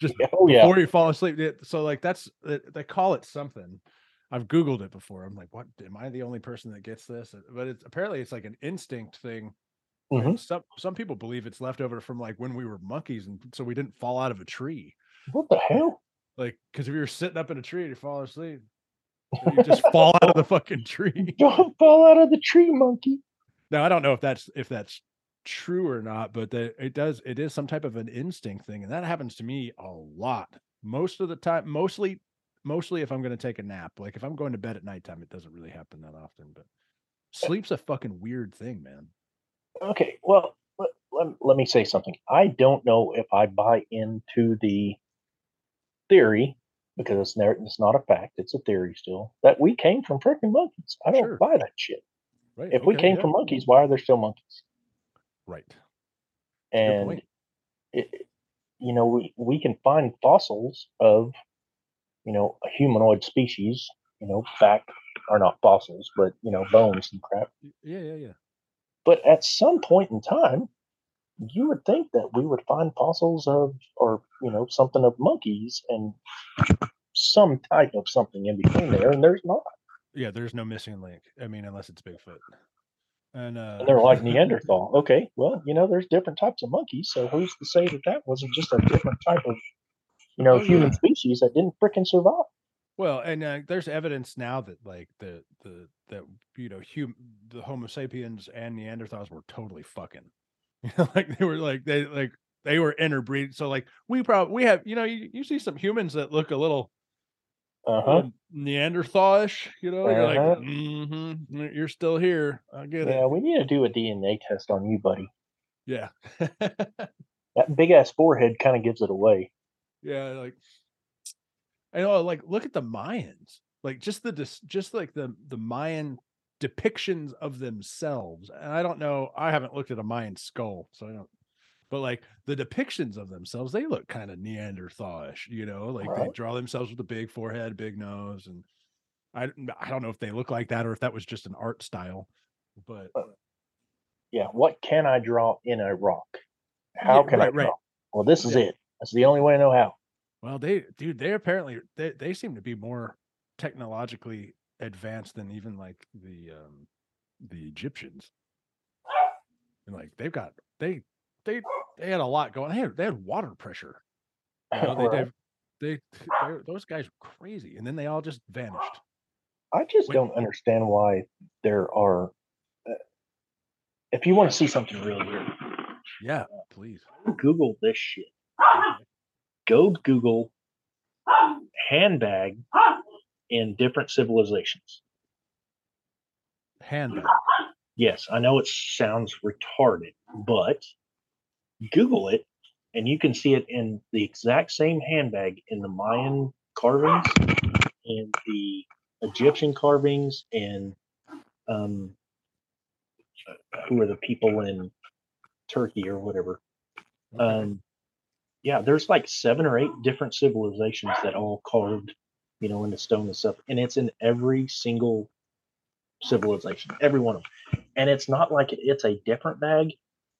Speaker 3: just [LAUGHS]
Speaker 4: oh yeah
Speaker 3: before you fall asleep. So like that's they call it something. I've googled it before. I'm like, what? Am I the only person that gets this? Uh, But it's apparently it's like an instinct thing. where
Speaker 4: Mhm.
Speaker 3: Some some people believe it's left over from like when we were monkeys, and so we didn't fall out of a tree.
Speaker 4: what the hell
Speaker 3: Like because if you were sitting up in a tree and you fall asleep, you just fall out of the fucking tree. [LAUGHS]
Speaker 4: don't fall out of the tree monkey
Speaker 3: Now I don't know if that's if that's true or not, but that it does it is some type of an instinct thing, and that happens to me a lot. Most of the time, mostly mostly if I'm going to take a nap. Like if I'm going to bed at nighttime, it doesn't really happen that often. But sleep's a fucking weird thing, man.
Speaker 4: okay well let, let, let me say something i don't know if i buy into the theory because it's never, it's not a fact it's a theory still that we came from freaking monkeys i don't
Speaker 3: Sure.
Speaker 4: buy that shit
Speaker 3: Right?
Speaker 4: if we came
Speaker 3: yeah,
Speaker 4: from monkeys why are there still monkeys
Speaker 3: right,
Speaker 4: and it, you know we, we can find fossils of you know a humanoid species you know back are not fossils but you know bones and crap
Speaker 3: yeah, yeah, yeah.
Speaker 4: but at some point in time you would think that we would find fossils of or you know something of monkeys and some type of something in between there and there's not
Speaker 3: Yeah, there's no missing link. I mean, unless it's Bigfoot. And uh
Speaker 4: and they're like [LAUGHS] neanderthal okay well you know there's different types of monkeys so who's to say that that wasn't just a different type of you know
Speaker 3: Oh,
Speaker 4: human
Speaker 3: yeah.
Speaker 4: species that didn't frickin' survive
Speaker 3: Well, and uh, there's evidence now that like the the that you know hum the Homo sapiens and Neanderthals were totally fucking. You [LAUGHS] know, like they were like they like they were interbreed. So like we probably we have you know you, you see some humans that look a little,
Speaker 4: uh-huh
Speaker 3: Neanderthalish. You know, you're like
Speaker 4: Uh-huh.
Speaker 3: mm-hmm, you're still here. I get
Speaker 4: yeah
Speaker 3: it.
Speaker 4: Yeah, we need to do a dna test on you buddy
Speaker 3: Yeah, [LAUGHS]
Speaker 4: that big ass forehead kind of gives it away
Speaker 3: yeah. Like I know. Like look at the Mayans. Like just the just like the the Mayan depictions of themselves. And I don't know, I haven't looked at a Mayan skull, so I don't but like the depictions of themselves, they look kind of Neanderthalish, you know, like they draw themselves with a big forehead, big nose, and I I don't know if they look like that or if that was just an art style, but uh,
Speaker 4: yeah what can i draw in a rock how
Speaker 3: Yeah,
Speaker 4: can i draw
Speaker 3: right.
Speaker 4: well this is
Speaker 3: Yeah.
Speaker 4: it that's the only way i know how
Speaker 3: well, they dude, they apparently they they seem to be more technologically advanced than even like the um the Egyptians. And like they've got they they they had a lot going. They had, they had water pressure. [LAUGHS] You know, they,
Speaker 4: Right.
Speaker 3: they, they, those guys were crazy, and then they all just vanished.
Speaker 4: I just don't understand why there are. Uh, if you want to see something really weird,
Speaker 3: Yeah, please.
Speaker 4: Google this shit. [LAUGHS] Go Google handbag in different civilizations.
Speaker 3: Handbag.
Speaker 4: Yes, I know it sounds retarded, but Google it and you can see it in the exact same handbag in the Mayan carvings, in the Egyptian carvings, and um, uh, who are the people in Turkey or whatever. Um, yeah, there's like seven or eight different civilizations that all carved, you know, the stone and stuff, and it's in every single civilization, every one of them. And it's not like it's a different bag.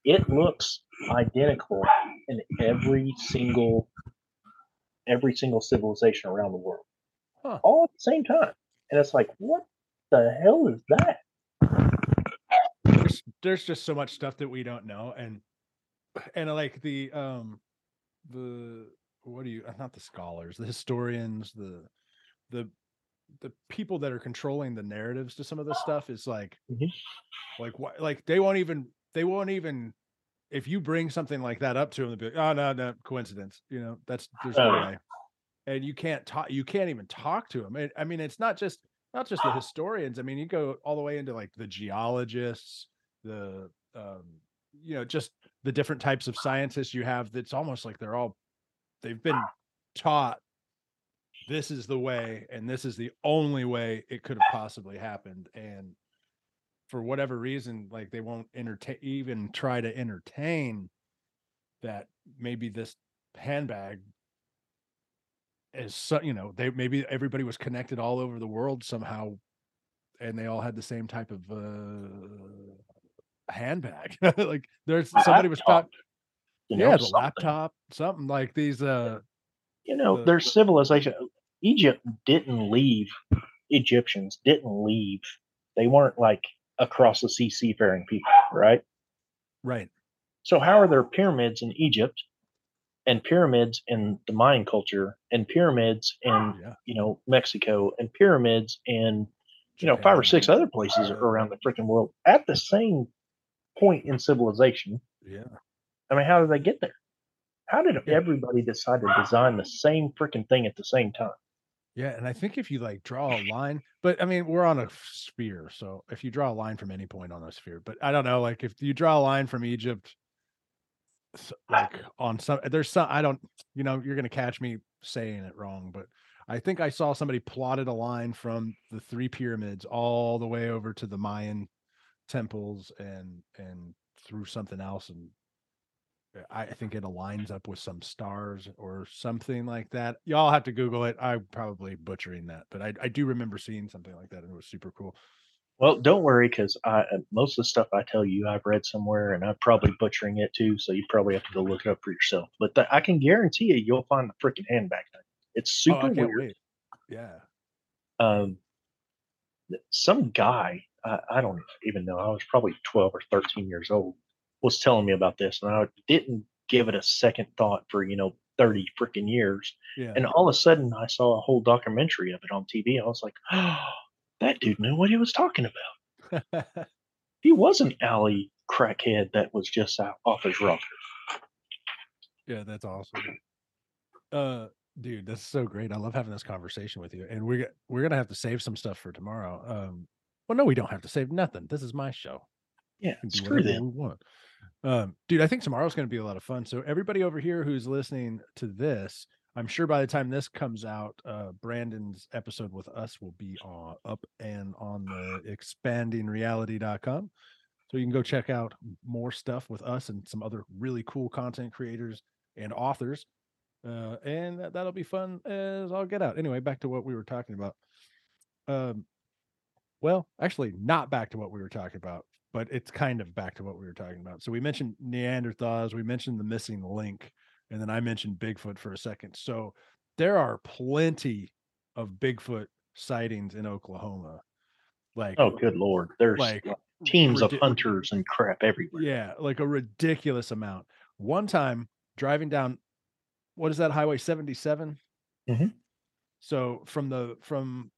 Speaker 4: It looks identical in every single every single civilization around the world.
Speaker 3: Huh.
Speaker 4: All at the same time. And it's like, what the hell is that?
Speaker 3: there's, there's just so much stuff that we don't know and and like the um the what do you uh, not the scholars the historians the the the people that are controlling the narratives to some of this stuff is like
Speaker 4: Mhm.
Speaker 3: like what like they won't even they won't even if you bring something like that up to them they'll be like oh no no coincidence you know? That's there's no way. And you can't talk you can't even talk to them i mean it's not just not just the historians. I mean you go all the way into like the geologists the um you know just the different types of scientists you have that's almost like they're all they've been taught this is the way and this is the only way it could have possibly happened and for whatever reason like they won't entertain even try to entertain that maybe this handbag is so you know they maybe everybody was connected all over the world somehow and they all had the same type of uh handbag [LAUGHS] like there's somebody was taught
Speaker 4: You
Speaker 3: yeah the
Speaker 4: something.
Speaker 3: laptop something like these uh
Speaker 4: You know,
Speaker 3: the-
Speaker 4: their civilization. Egypt didn't leave. Egyptians didn't leave. They weren't like across the sea seafaring people, right?
Speaker 3: right
Speaker 4: So how are there pyramids in Egypt and pyramids in the Mayan culture and pyramids in
Speaker 3: yeah
Speaker 4: you know Mexico and pyramids in you know five or six other places around the freaking world at the same point in civilization?
Speaker 3: yeah
Speaker 4: I mean, how did they get there? How did everybody decide to design the same freaking thing at the same time?
Speaker 3: Yeah, and I think if you like draw a [LAUGHS] line, but I mean, we're on a sphere, so if you draw a line from any point on a sphere, but I don't know, like if you draw a line from Egypt, like on some, there's some, I don't, you know, you're gonna catch me saying it wrong, but I think I saw somebody plotted a line from the three pyramids all the way over to the Mayan temples and and through something else, and I I think it aligns up with some stars or something like that. Y'all have to Google it. I'm probably butchering that, but I, I do remember seeing something like that and it was super cool.
Speaker 4: Well, don't worry, because I uh, most of the stuff I tell you I've read somewhere, and I'm probably butchering it too. So you probably have to go look it up for yourself. But th- I can guarantee you, you'll find the freaking handbag thing. It's
Speaker 3: Oh,
Speaker 4: super
Speaker 3: can't
Speaker 4: weird.
Speaker 3: wait. Yeah.
Speaker 4: um, some guy I, I don't even know i was probably 12 or 13 years old was telling me about this and i didn't give it a second thought for you know 30 freaking years
Speaker 3: Yeah.
Speaker 4: and all of a sudden i saw a whole documentary of it on tv i was like oh [GASPS] that dude knew what he was talking about [LAUGHS] he wasn't alley crackhead that was just out off his rocker
Speaker 3: yeah, that's awesome. Uh dude, that's so great. I love having this conversation with you. And we're we're gonna have to save some stuff for tomorrow. Um well no, we don't have to save nothing. This is my show.
Speaker 4: yeah screw them
Speaker 3: we want. Um, dude, I think tomorrow's going to be a lot of fun. So everybody over here who's listening to this, I'm sure by the time this comes out, uh, Brandon's episode with us will be on, up and on the expandingreality.com. So you can go check out more stuff with us and some other really cool content creators and authors. Uh, and that, that'll be fun as I'll get out. Anyway, back to what we were talking about. Um, well, actually, not back to what we were talking about, but it's kind of back to what we were talking about. So we mentioned Neanderthals, we mentioned the missing link, and then I mentioned Bigfoot for a second. So there are plenty of Bigfoot sightings in Oklahoma. Like,
Speaker 4: oh good lord there's
Speaker 3: like
Speaker 4: teams of hunters and crap everywhere
Speaker 3: Yeah, like a ridiculous amount. One time driving down, what is that highway 77?
Speaker 4: Mhm.
Speaker 3: So from the from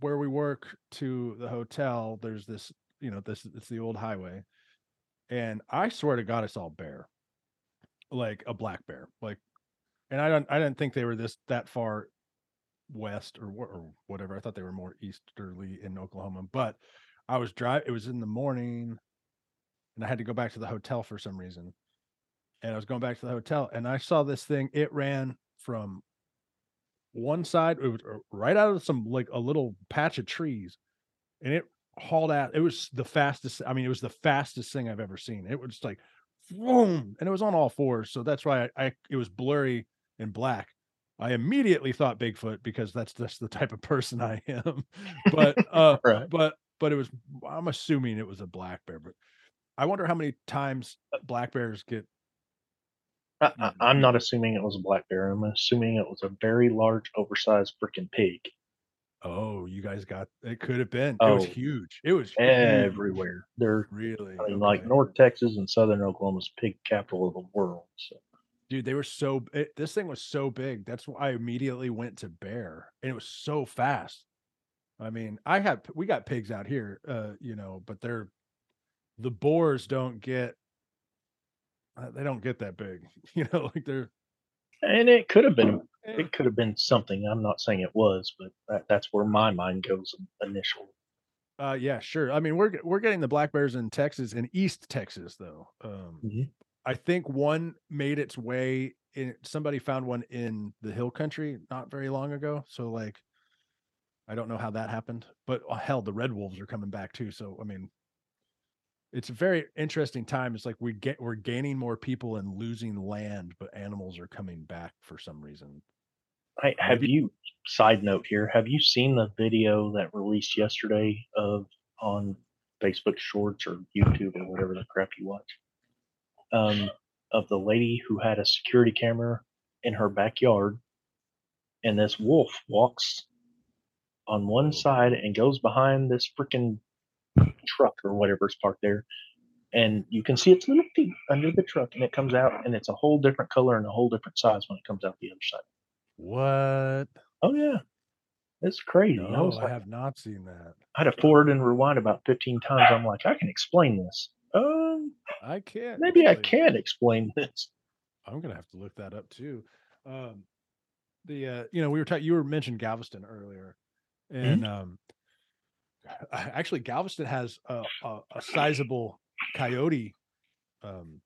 Speaker 3: where we work to the hotel, there's this, you know, this it's the old highway. And I swear to God, I saw a bear. Like a black bear. Like and I don't I didn't think they were this that far west or, or whatever. I thought they were more easterly in Oklahoma. But I was driving, it was in the morning and I had to go back to the hotel for some reason. And I was going back to the hotel and I saw this thing. It ran from one side, it was uh, right out of some like a little patch of trees, and it hauled out. It was the fastest. I mean, it was the fastest thing I've ever seen. It was like boom, and it was on all fours. So that's why I, I it was blurry and black. I immediately thought Bigfoot because that's just the type of person I am. [LAUGHS] But uh
Speaker 4: right
Speaker 3: but but it was. I'm assuming it was a black bear, but I wonder how many times black bears get.
Speaker 4: I, I'm not assuming it was a black bear. I'm assuming it was a very large, oversized freaking pig
Speaker 3: Oh, you guys got it. Could have been. It was
Speaker 4: Oh,
Speaker 3: huge. It was huge.
Speaker 4: everywhere. They're
Speaker 3: Really,
Speaker 4: I mean, like North Texas and Southern Oklahoma's pig capital of the world. So
Speaker 3: dude. They were so. It, this thing was so big. That's why I immediately went to bear, and it was so fast. I mean, I have we got pigs out here, uh, you know, but they're the boars don't get. Uh, they don't get that big, [LAUGHS] you know. Like they're.
Speaker 4: and it could have been it could have been something. I'm not saying it was, but that, that's where my mind goes initially.
Speaker 3: Uh, yeah, sure. I mean, we're we're getting the black bears in Texas, in East Texas, though. Um,
Speaker 4: Mhm.
Speaker 3: I think one made its way in. Somebody found one in the hill country not very long ago. So, like, I don't know how that happened, but uh, hell, the red wolves are coming back too. So, I mean, it's a very interesting time. It's like we get we're gaining more people and losing land, but animals are coming back for some reason.
Speaker 4: I, have
Speaker 3: Maybe-
Speaker 4: you? Side note here: Have you seen the video that released yesterday of on Facebook Shorts or YouTube or whatever the crap you watch? Um, of the lady who had a security camera in her backyard, and this wolf walks on one side and goes behind this freaking truck or whatever's parked there, and you can see its little feet under the truck, and it comes out, and it's a whole different color and a whole different size when it comes out the other side.
Speaker 3: What?
Speaker 4: Oh yeah, it's crazy. I
Speaker 3: No,
Speaker 4: was
Speaker 3: I have not seen that.
Speaker 4: I had to forward and rewind about 15 times. I'm like, I can explain this. Um,
Speaker 3: I can't.
Speaker 4: maybe I can explain [LAUGHS] this.
Speaker 3: I'm gonna have to look that up too. Um, the uh, you know, we were talking. You were mentioned Galveston earlier, and um, [SIGHS] actually Galveston has a, a, a sizable coyote um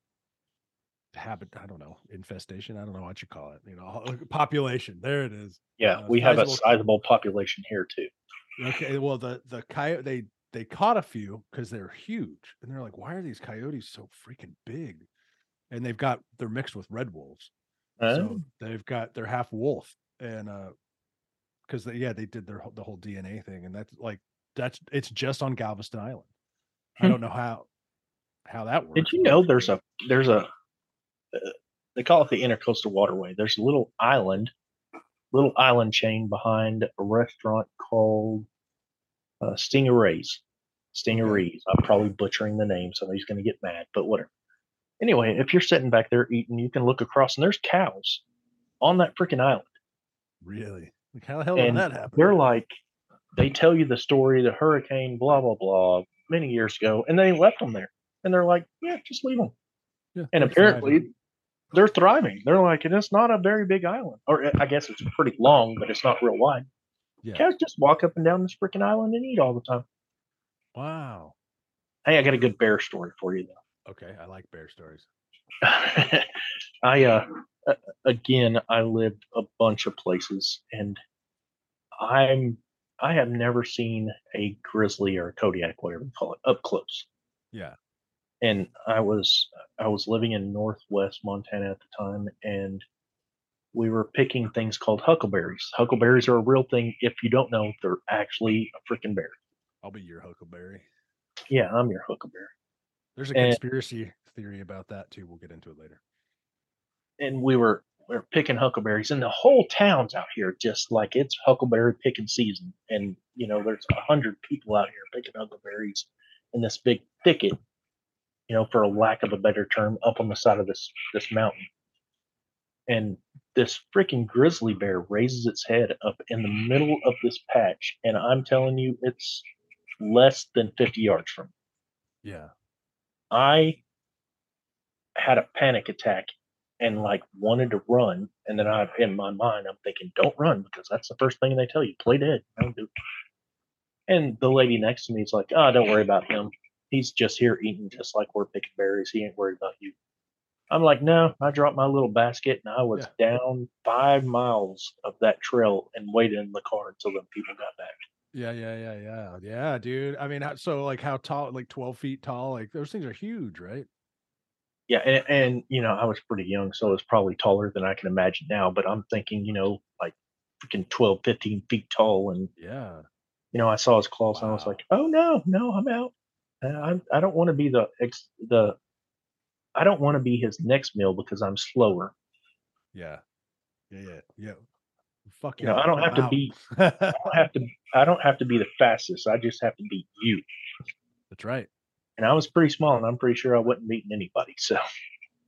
Speaker 3: habit. I don't know infestation. I don't know what you call it. You know, population. There it is.
Speaker 4: Yeah,
Speaker 3: Uh,
Speaker 4: we have a
Speaker 3: sizable-
Speaker 4: population here too.
Speaker 3: Okay, well the the coyote they they caught a few because they're huge, and they're like, why are these coyotes so freaking big? And they've got they're mixed with red wolves.
Speaker 4: Huh?
Speaker 3: So they've got they're half wolf, and uh, because they yeah they did their whole- the whole DNA thing, and that's like that's it's just on Galveston Island. I
Speaker 4: Hmm.
Speaker 3: don't know how how that works.
Speaker 4: Did you know there's a there's a uh, they call it the intercoastal waterway. There's a little island, little island chain behind a restaurant called uh, Stingrays. Stingrays. I'm probably butchering the name. Somebody's going to get mad, but whatever. Anyway, if you're sitting back there eating, you can look across and there's cows on that freaking island.
Speaker 3: really? Like how the hell did
Speaker 4: And
Speaker 3: that happen?
Speaker 4: They're like, they tell you the story, the hurricane, blah blah blah, many years ago, and they left them there. And they're like, yeah, just leave them.
Speaker 3: Yeah,
Speaker 4: And apparently, they're thriving. They're like, and it's not a very big island, or I guess it's pretty long, but it's not real wide.
Speaker 3: yeah.
Speaker 4: Cows just walk up and down this freaking island and eat all the time.
Speaker 3: Wow.
Speaker 4: Hey, I got a good bear story for you though.
Speaker 3: Okay, I like bear stories. [LAUGHS]
Speaker 4: I uh again I lived a bunch of places and I'm I have never seen a grizzly or a Kodiak, whatever you call it, up close.
Speaker 3: Yeah.
Speaker 4: And I was I was living in northwest Montana at the time and we were picking things called huckleberries. Huckleberries are a real thing. If you don't know, they're actually a freaking berry.
Speaker 3: I'll be your huckleberry.
Speaker 4: Yeah, I'm your huckleberry.
Speaker 3: There's a
Speaker 4: And-
Speaker 3: conspiracy theory about that too. We'll get into it later.
Speaker 4: and we were we were picking huckleberries, and the whole town's out here just like it's huckleberry picking season. And you know, there's a hundred people out here picking huckleberries in this big thicket. You know, for a lack of a better term, up on the side of this this mountain. And this freaking grizzly bear raises its head up in the middle of this patch, and I'm telling you, it's less than 50 yards from. me.
Speaker 3: Yeah.
Speaker 4: I had a panic attack and like wanted to run. And then I, in my mind, I'm thinking, don't run because that's the first thing they tell you. Play dead. Don't do it. And the lady next to me is like, oh, don't worry about him. He's just here eating just like we're picking berries. He ain't worried about you. I'm like, no, I dropped my little basket and I was down five miles of that trail and waited in the car until the people got back.
Speaker 3: Yeah, yeah, yeah, yeah, yeah, dude. I mean, so like how tall? Like twelve feet tall? Like those things are huge, right?
Speaker 4: Yeah, and, and you know, I was pretty young, so it's probably taller than I can imagine now. But I'm thinking, you know, like freaking 12, 15 feet tall, and
Speaker 3: Yeah.
Speaker 4: you know, I saw his claws and I was like, oh no, no, I'm out. I'm, I don't want to be the ex, the, I don't want to be his next meal because I'm slower.
Speaker 3: Yeah. Yeah. Yeah. Yeah. Fuck
Speaker 4: You know. I don't have to
Speaker 3: I'm
Speaker 4: be,
Speaker 3: out.
Speaker 4: I don't have to, I don't have to be the fastest. I just have to beat you.
Speaker 3: That's right.
Speaker 4: And I was pretty small and I'm pretty sure I wasn't beating anybody. So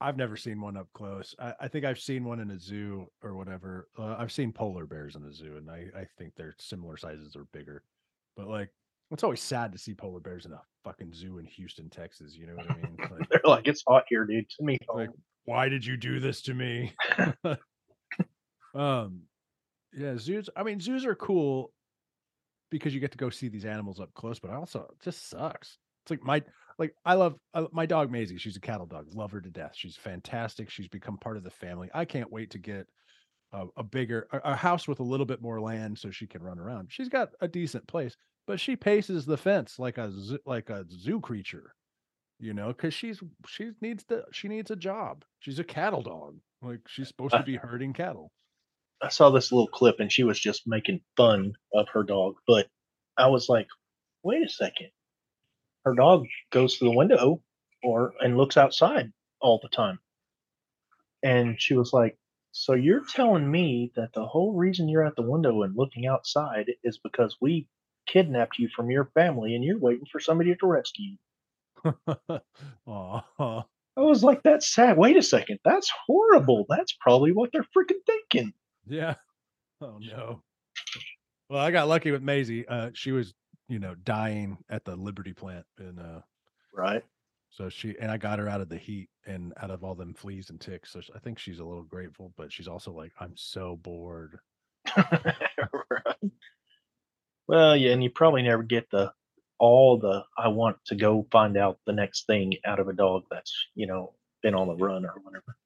Speaker 3: I've never seen one up close. I, I think I've seen one in a zoo or whatever. Uh, I've seen polar bears in a zoo, and I, I think they're similar sizes or bigger. But like, it's always sad to see polar bears in a fucking zoo in Houston, Texas. You know what I mean? [LAUGHS] Like,
Speaker 4: they're like, it's hot here, dude. To me,
Speaker 3: like, why did you do this to me? [LAUGHS] [LAUGHS] um, yeah, zoos. I mean, zoos are cool because you get to go see these animals up close, but also it just sucks. It's like my like I love I, my dog Maisie. She's a cattle dog. Love her to death. She's fantastic. She's become part of the family. I can't wait to get a, a bigger a, a house with a little bit more land so she can run around. She's got a decent place, but she paces the fence like a zoo, like a zoo creature. You know, because she's she needs to she needs a job. She's a cattle dog. Like she's supposed to be herding cattle.
Speaker 4: I saw this little clip and she was just making fun of her dog, but I was like, wait a second. Her dog goes to the window or and looks outside all the time. And she was like, So you're telling me that the whole reason you're at the window and looking outside is because we kidnapped you from your family and you're waiting for somebody to rescue you. [LAUGHS] I was like, That's sad. Wait a second. That's horrible. That's probably what they're freaking thinking.
Speaker 3: Yeah. Oh no. Well, I got lucky with Maisie. Uh, she was, you know, dying at the Liberty plant, and uh,
Speaker 4: Right.
Speaker 3: so she and I got her out of the heat and out of all them fleas and ticks. So I think she's a little grateful, but she's also like, I'm so bored. [LAUGHS]
Speaker 4: right. Well, yeah, and you probably never get the all the I want to go find out the next thing out of a dog that's you know been on the run or whatever.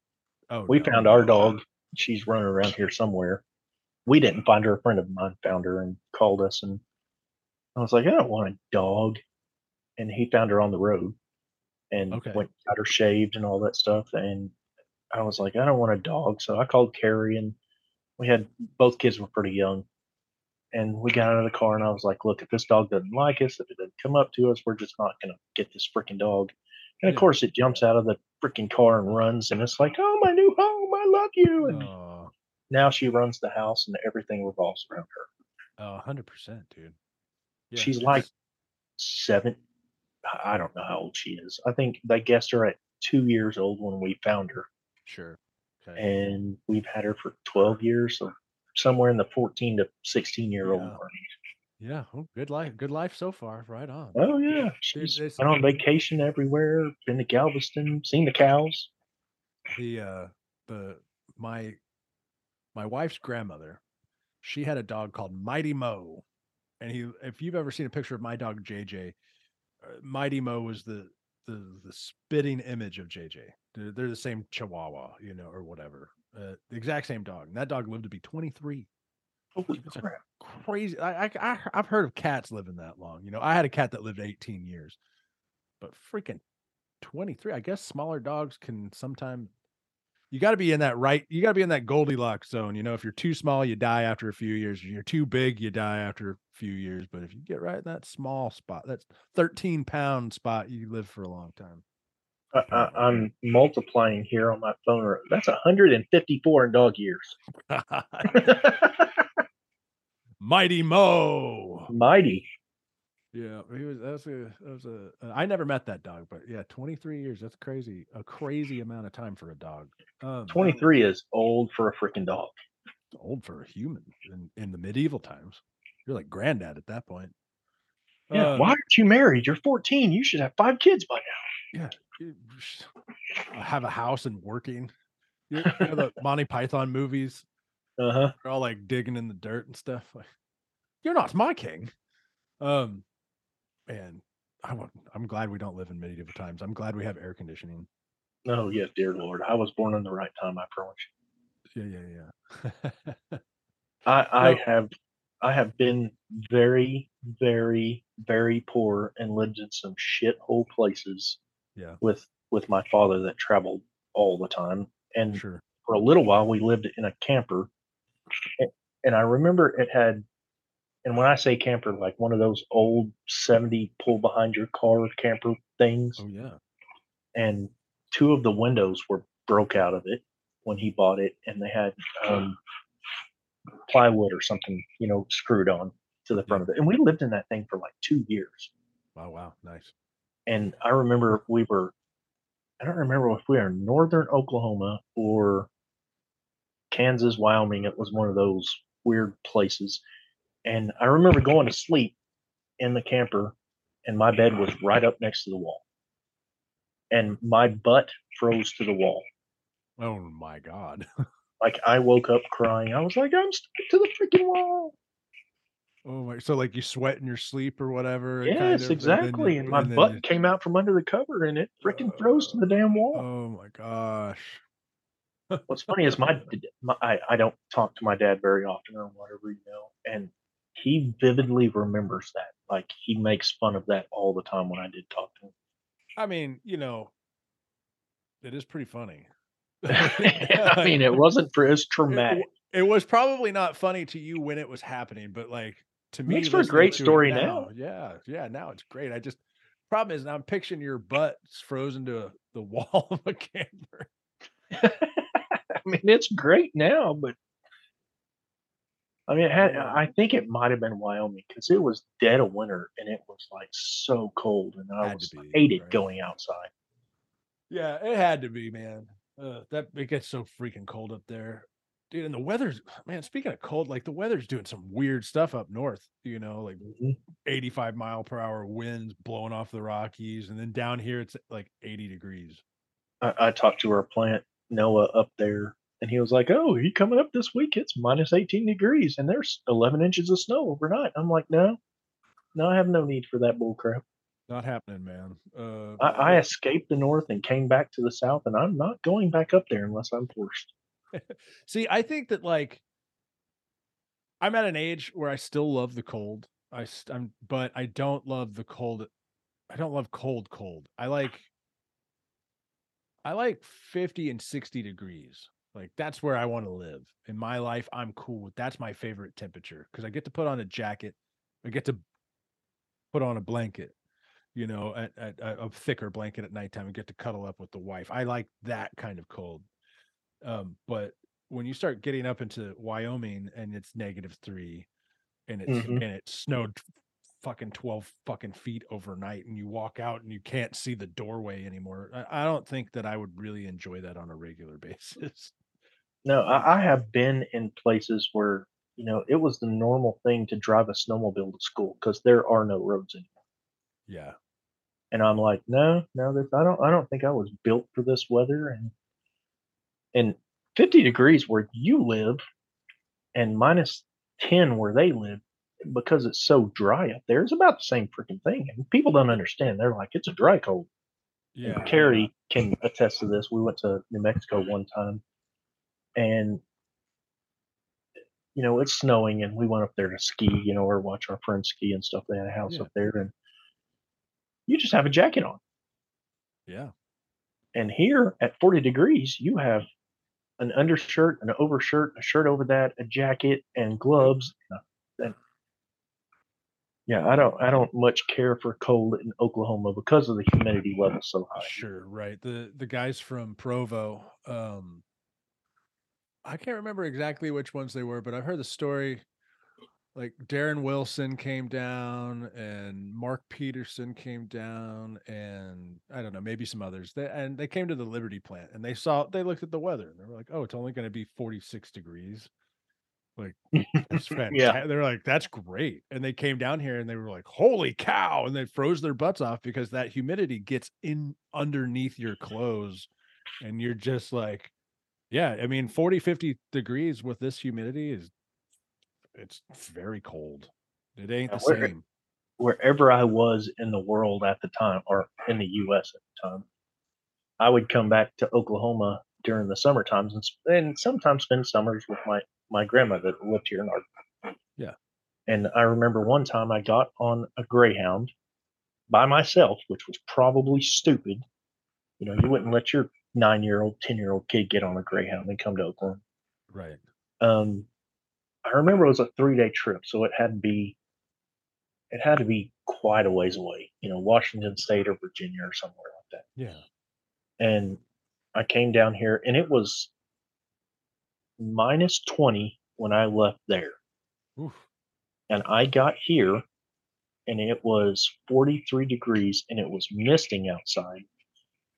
Speaker 3: Oh,
Speaker 4: We
Speaker 3: no.
Speaker 4: found our dog. She's running around here somewhere. We didn't find her. A friend of mine found her and called us, and I was like, I don't want a dog. And he found her on the road, and
Speaker 3: Okay.
Speaker 4: went got her shaved and all that stuff. And I was like, I don't want a dog. So I called Carrie, and we had both kids were pretty young. And we got out of the car, and I was like, Look, if this dog doesn't like us, if it doesn't come up to us, we're just not going to get this freaking dog. And of course, it jumps out of the freaking car and runs, and it's like, Oh, my new home, I love you. And
Speaker 3: Oh,
Speaker 4: now she runs the house, and everything revolves around her.
Speaker 3: oh, 100%, dude. Yeah,
Speaker 4: She's like seven. I I don't know how old she is. I think they guessed her at two years old when we found her,
Speaker 3: sure. Okay.
Speaker 4: and we've had her for 12 years, so somewhere in the 14 to 16 year old
Speaker 3: Yeah.
Speaker 4: range.
Speaker 3: Yeah. Oh, good life. Good life so far. Right on.
Speaker 4: Oh yeah, she's been on vacation everywhere. Been to Galveston, seen the cows.
Speaker 3: the uh the my my wife's grandmother she had a dog called mighty mo and he if you've ever seen a picture of my dog jj uh, mighty mo was the the the spitting image of jj they're, they're the same chihuahua you know or whatever uh, the exact same dog and that dog lived to be 23
Speaker 4: Holy crap!
Speaker 3: crazy I, I i i've heard of cats living that long you know i had a cat that lived 18 years but freaking 23 i guess smaller dogs can sometimes you got to be in that right you got to be in that goldilocks zone you know if you're too small you die after a few years you're too big you die after a few years but if you get right in that small spot that's 13 pound spot you live for a long time
Speaker 4: I, I, I'm multiplying here on my phone. That's 154 in dog years. [LAUGHS]
Speaker 3: mighty mo
Speaker 4: Mighty.
Speaker 3: yeah he was that's a that was a uh, i never met that dog but yeah 23 years that's crazy a crazy amount of time for a dog um
Speaker 4: 23 is old for a freaking dog.
Speaker 3: it's old for a human in, in the medieval times you're like granddad at that point
Speaker 4: Yeah.
Speaker 3: Um,
Speaker 4: Why aren't you married? You're 14. You should have five kids by now.
Speaker 3: Yeah. You Have a house and working. You you know the [LAUGHS] Monty Python movies?
Speaker 4: Uh huh.
Speaker 3: They're all like digging in the dirt and stuff. Like, you're not my king. Um, and I want, I'm glad we don't live in medieval times. I'm glad we have air conditioning.
Speaker 4: Oh yeah, dear Lord. I was born in the right time. I promise.
Speaker 3: Yeah, yeah, yeah. [LAUGHS]
Speaker 4: I I
Speaker 3: So-
Speaker 4: have I have been very very very poor and lived in some shithole places
Speaker 3: yeah,
Speaker 4: with with my father that traveled all the time. And
Speaker 3: sure.
Speaker 4: for a little while we lived in a camper. And I remember it had And when I say camper, like one of those old 70 pull behind your car camper things.
Speaker 3: Oh yeah.
Speaker 4: And two of the windows were broke out of it when he bought it, and they had um, [SIGHS] plywood or something, you know, screwed on to the front of it. And we lived in that thing for like two years.
Speaker 3: Wow, wow, nice.
Speaker 4: And I remember we were, I don't remember if we were in northern Oklahoma or Kansas, Wyoming. It was one of those weird places. And I remember going to sleep in the camper, and my bed was right up next to the wall. And my butt froze to the wall.
Speaker 3: Oh my god. [LAUGHS]
Speaker 4: Like I woke up crying. I was like, I'm stuck to the freaking wall.
Speaker 3: Oh my! So like you sweat in your sleep or whatever. kind
Speaker 4: Yes,
Speaker 3: of, and
Speaker 4: exactly.
Speaker 3: you-
Speaker 4: And my
Speaker 3: then
Speaker 4: butt
Speaker 3: you-
Speaker 4: came out from under the cover and it freaking uh, froze to the damn wall.
Speaker 3: Oh my gosh. [LAUGHS]
Speaker 4: What's funny is my, my I, I don't talk to my dad very often or whatever, you know, and he vividly remembers that. Like he makes fun of that all the time when I did talk to him.
Speaker 3: I mean, you know, it is pretty funny. [LAUGHS] [LAUGHS]
Speaker 4: I mean, it wasn't for as traumatic.
Speaker 3: w- it was probably not funny to you when it was happening, but like to me,
Speaker 4: Makes for a great story now.
Speaker 3: Yeah, yeah. Now it's great. I just problem is now I'm picturing your butt frozen to the [LAUGHS] wall of a camper. [LAUGHS]
Speaker 4: I mean, it's great now, but I mean, it had, I think it might have been Wyoming because it was dead of winter and it was like so cold, and I was
Speaker 3: be,
Speaker 4: hated
Speaker 3: right.
Speaker 4: going outside.
Speaker 3: Yeah, it had to be, man. Uh, that it gets so freaking cold up there, dude. And the weather's [SIGHS] man. Speaking of cold, like the weather's doing some weird stuff up north. You know, like
Speaker 4: Mhm.
Speaker 3: 85 mile per hour winds blowing off the Rockies, and then down here it's like 80 degrees.
Speaker 4: I, I talked to our plant Noah up there, and he was like, "Oh, you coming up this week? It's minus 18 degrees, and there's 11 inches of snow overnight." I'm like, "No, no, I have no need for that bull crap.
Speaker 3: Not happening, man. Uh,
Speaker 4: I, I escaped the north and came back to the south, and I'm not going back up there unless I'm forced." [LAUGHS]
Speaker 3: see, I think that like I'm at an age where I still love the cold. I I'm, but I don't love the cold. I don't love cold, cold. I like I like 50 and 60 degrees. Like that's where I want to live. In my life, I'm cool with that's my favorite temperature because I get to put on a jacket. I get to put on a blanket, you know, at, a a thicker blanket at nighttime and get to cuddle up with the wife. I like that kind of cold. Um, but when you start getting up into Wyoming and it's negative three and it's
Speaker 4: Mhm.
Speaker 3: and it snowed fucking 12 fucking feet overnight and you walk out and you can't see the doorway anymore. I, I don't think that I would really enjoy that on a regular [LAUGHS] basis.
Speaker 4: No, I, I have been in places where you know it was the normal thing to drive a snowmobile to school because there are no roads anymore.
Speaker 3: Yeah.
Speaker 4: And I'm like, no, no, this, I don't, I don't think I was built for this weather. And and 50 degrees where you live, and minus 10 where they live, because it's so dry up there, it's about the same freaking thing. And people don't understand. They're like, it's a dry cold. And
Speaker 3: Yeah.
Speaker 4: Carrie can attest to this. We went to New Mexico one time, and you know it's snowing, and we went up there to ski, you know, or watch our friends ski and stuff. They had a house
Speaker 3: Yeah.
Speaker 4: up there, and you just have a jacket on.
Speaker 3: Yeah.
Speaker 4: And here at 40 degrees, you have an undershirt, an overshirt, a shirt over that, a jacket, and gloves. And, yeah, I don't, I don't much care for cold in Oklahoma because of the humidity level so high.
Speaker 3: Sure, right. The the guys from Provo, um I can't remember exactly which ones they were, but I've heard the story like Darren Wilson came down and Mark Peterson came down and I don't know, maybe some others. They and they came to the Liberty plant and they saw they looked at the weather and they were like, "Oh, it's only going to be 46 degrees." Like that's [LAUGHS] fantastic. They're like, "That's great." And they came down here and they were like, "Holy cow." And they froze their butts off because that humidity gets in underneath your clothes and you're just like yeah, I mean 40 50 degrees with this humidity is it's very cold. It ain't the
Speaker 4: where-
Speaker 3: same.
Speaker 4: wherever I was in the world at the time, or in the U.S. at the time, I would come back to Oklahoma during the summer times and, and sometimes spend summers with my my grandma that lived here in our.
Speaker 3: Yeah.
Speaker 4: And I remember one time I got on a Greyhound by myself, which was probably stupid. You know, you wouldn't let your nine year old, ten year old kid get on a Greyhound and come to Oklahoma.
Speaker 3: Right.
Speaker 4: Um, I remember it was a three day trip, so it had to be it had to be quite a ways away, you know, Washington State or Virginia or somewhere like that.
Speaker 3: Yeah.
Speaker 4: And I came down here and it was minus 20 when I left there.
Speaker 3: Oof.
Speaker 4: And I got here and it was 43 degrees and it was misting outside.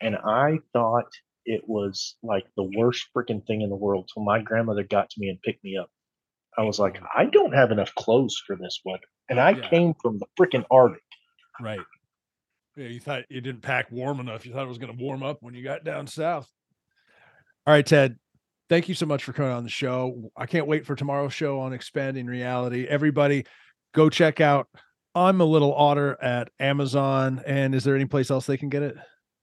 Speaker 4: And I thought it was like the worst freaking thing in the world. So my grandmother got to me and picked me up. I was like, I don't have enough clothes for this weather. And I
Speaker 3: Yeah.
Speaker 4: came from the freaking Arctic.
Speaker 3: Right. Yeah, you thought you didn't pack warm enough. You thought it was going to warm up when you got down south. All right, Ted. Thank you so much for coming on the show. I can't wait for tomorrow's show on expanding reality. Everybody, go check out I'm a Little Otter at Amazon. And is there any place else they can get it?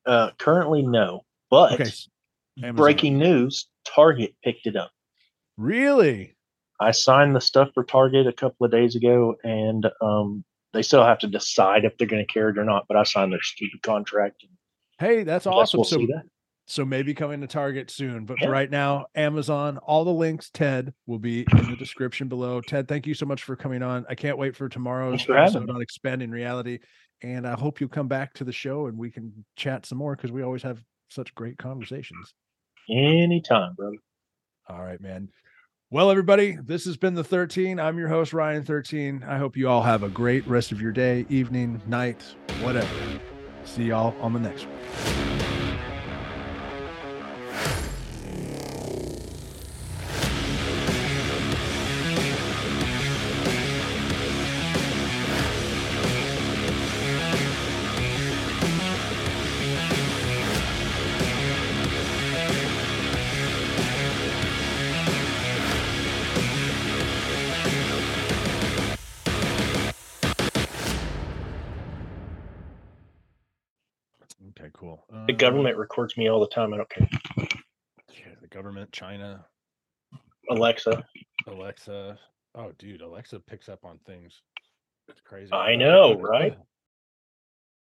Speaker 4: Uh, currently, no. But
Speaker 3: Okay.
Speaker 4: breaking news Target picked it up.
Speaker 3: Really?
Speaker 4: I signed the stuff for Target a couple of days ago, and um, they still have to decide if they're going to carry it or not. But I signed their stupid contract.
Speaker 3: Hey, that's awesome.
Speaker 4: We'll
Speaker 3: so
Speaker 4: that.
Speaker 3: So maybe coming to Target soon. But
Speaker 4: Yeah.
Speaker 3: for right now, Amazon, all the links, Ted, will be in the description below. Ted, thank you so much for coming on. I can't wait for tomorrow's
Speaker 4: for
Speaker 3: episode on expanding reality. And I hope you'll come back to the show and we can chat some more because we always have such great conversations.
Speaker 4: Anytime, brother.
Speaker 3: All right, man. Well, everybody, this has been the 13. I'm your host, Ryan 13. I hope you all have a great rest of your day, evening, night, whatever. See y'all on the next one.
Speaker 4: The government records me all the time. I don't care.
Speaker 3: Yeah, the government, China,
Speaker 4: Alexa,
Speaker 3: Alexa. Oh, dude, Alexa picks up on things. It's crazy.
Speaker 4: I know, right?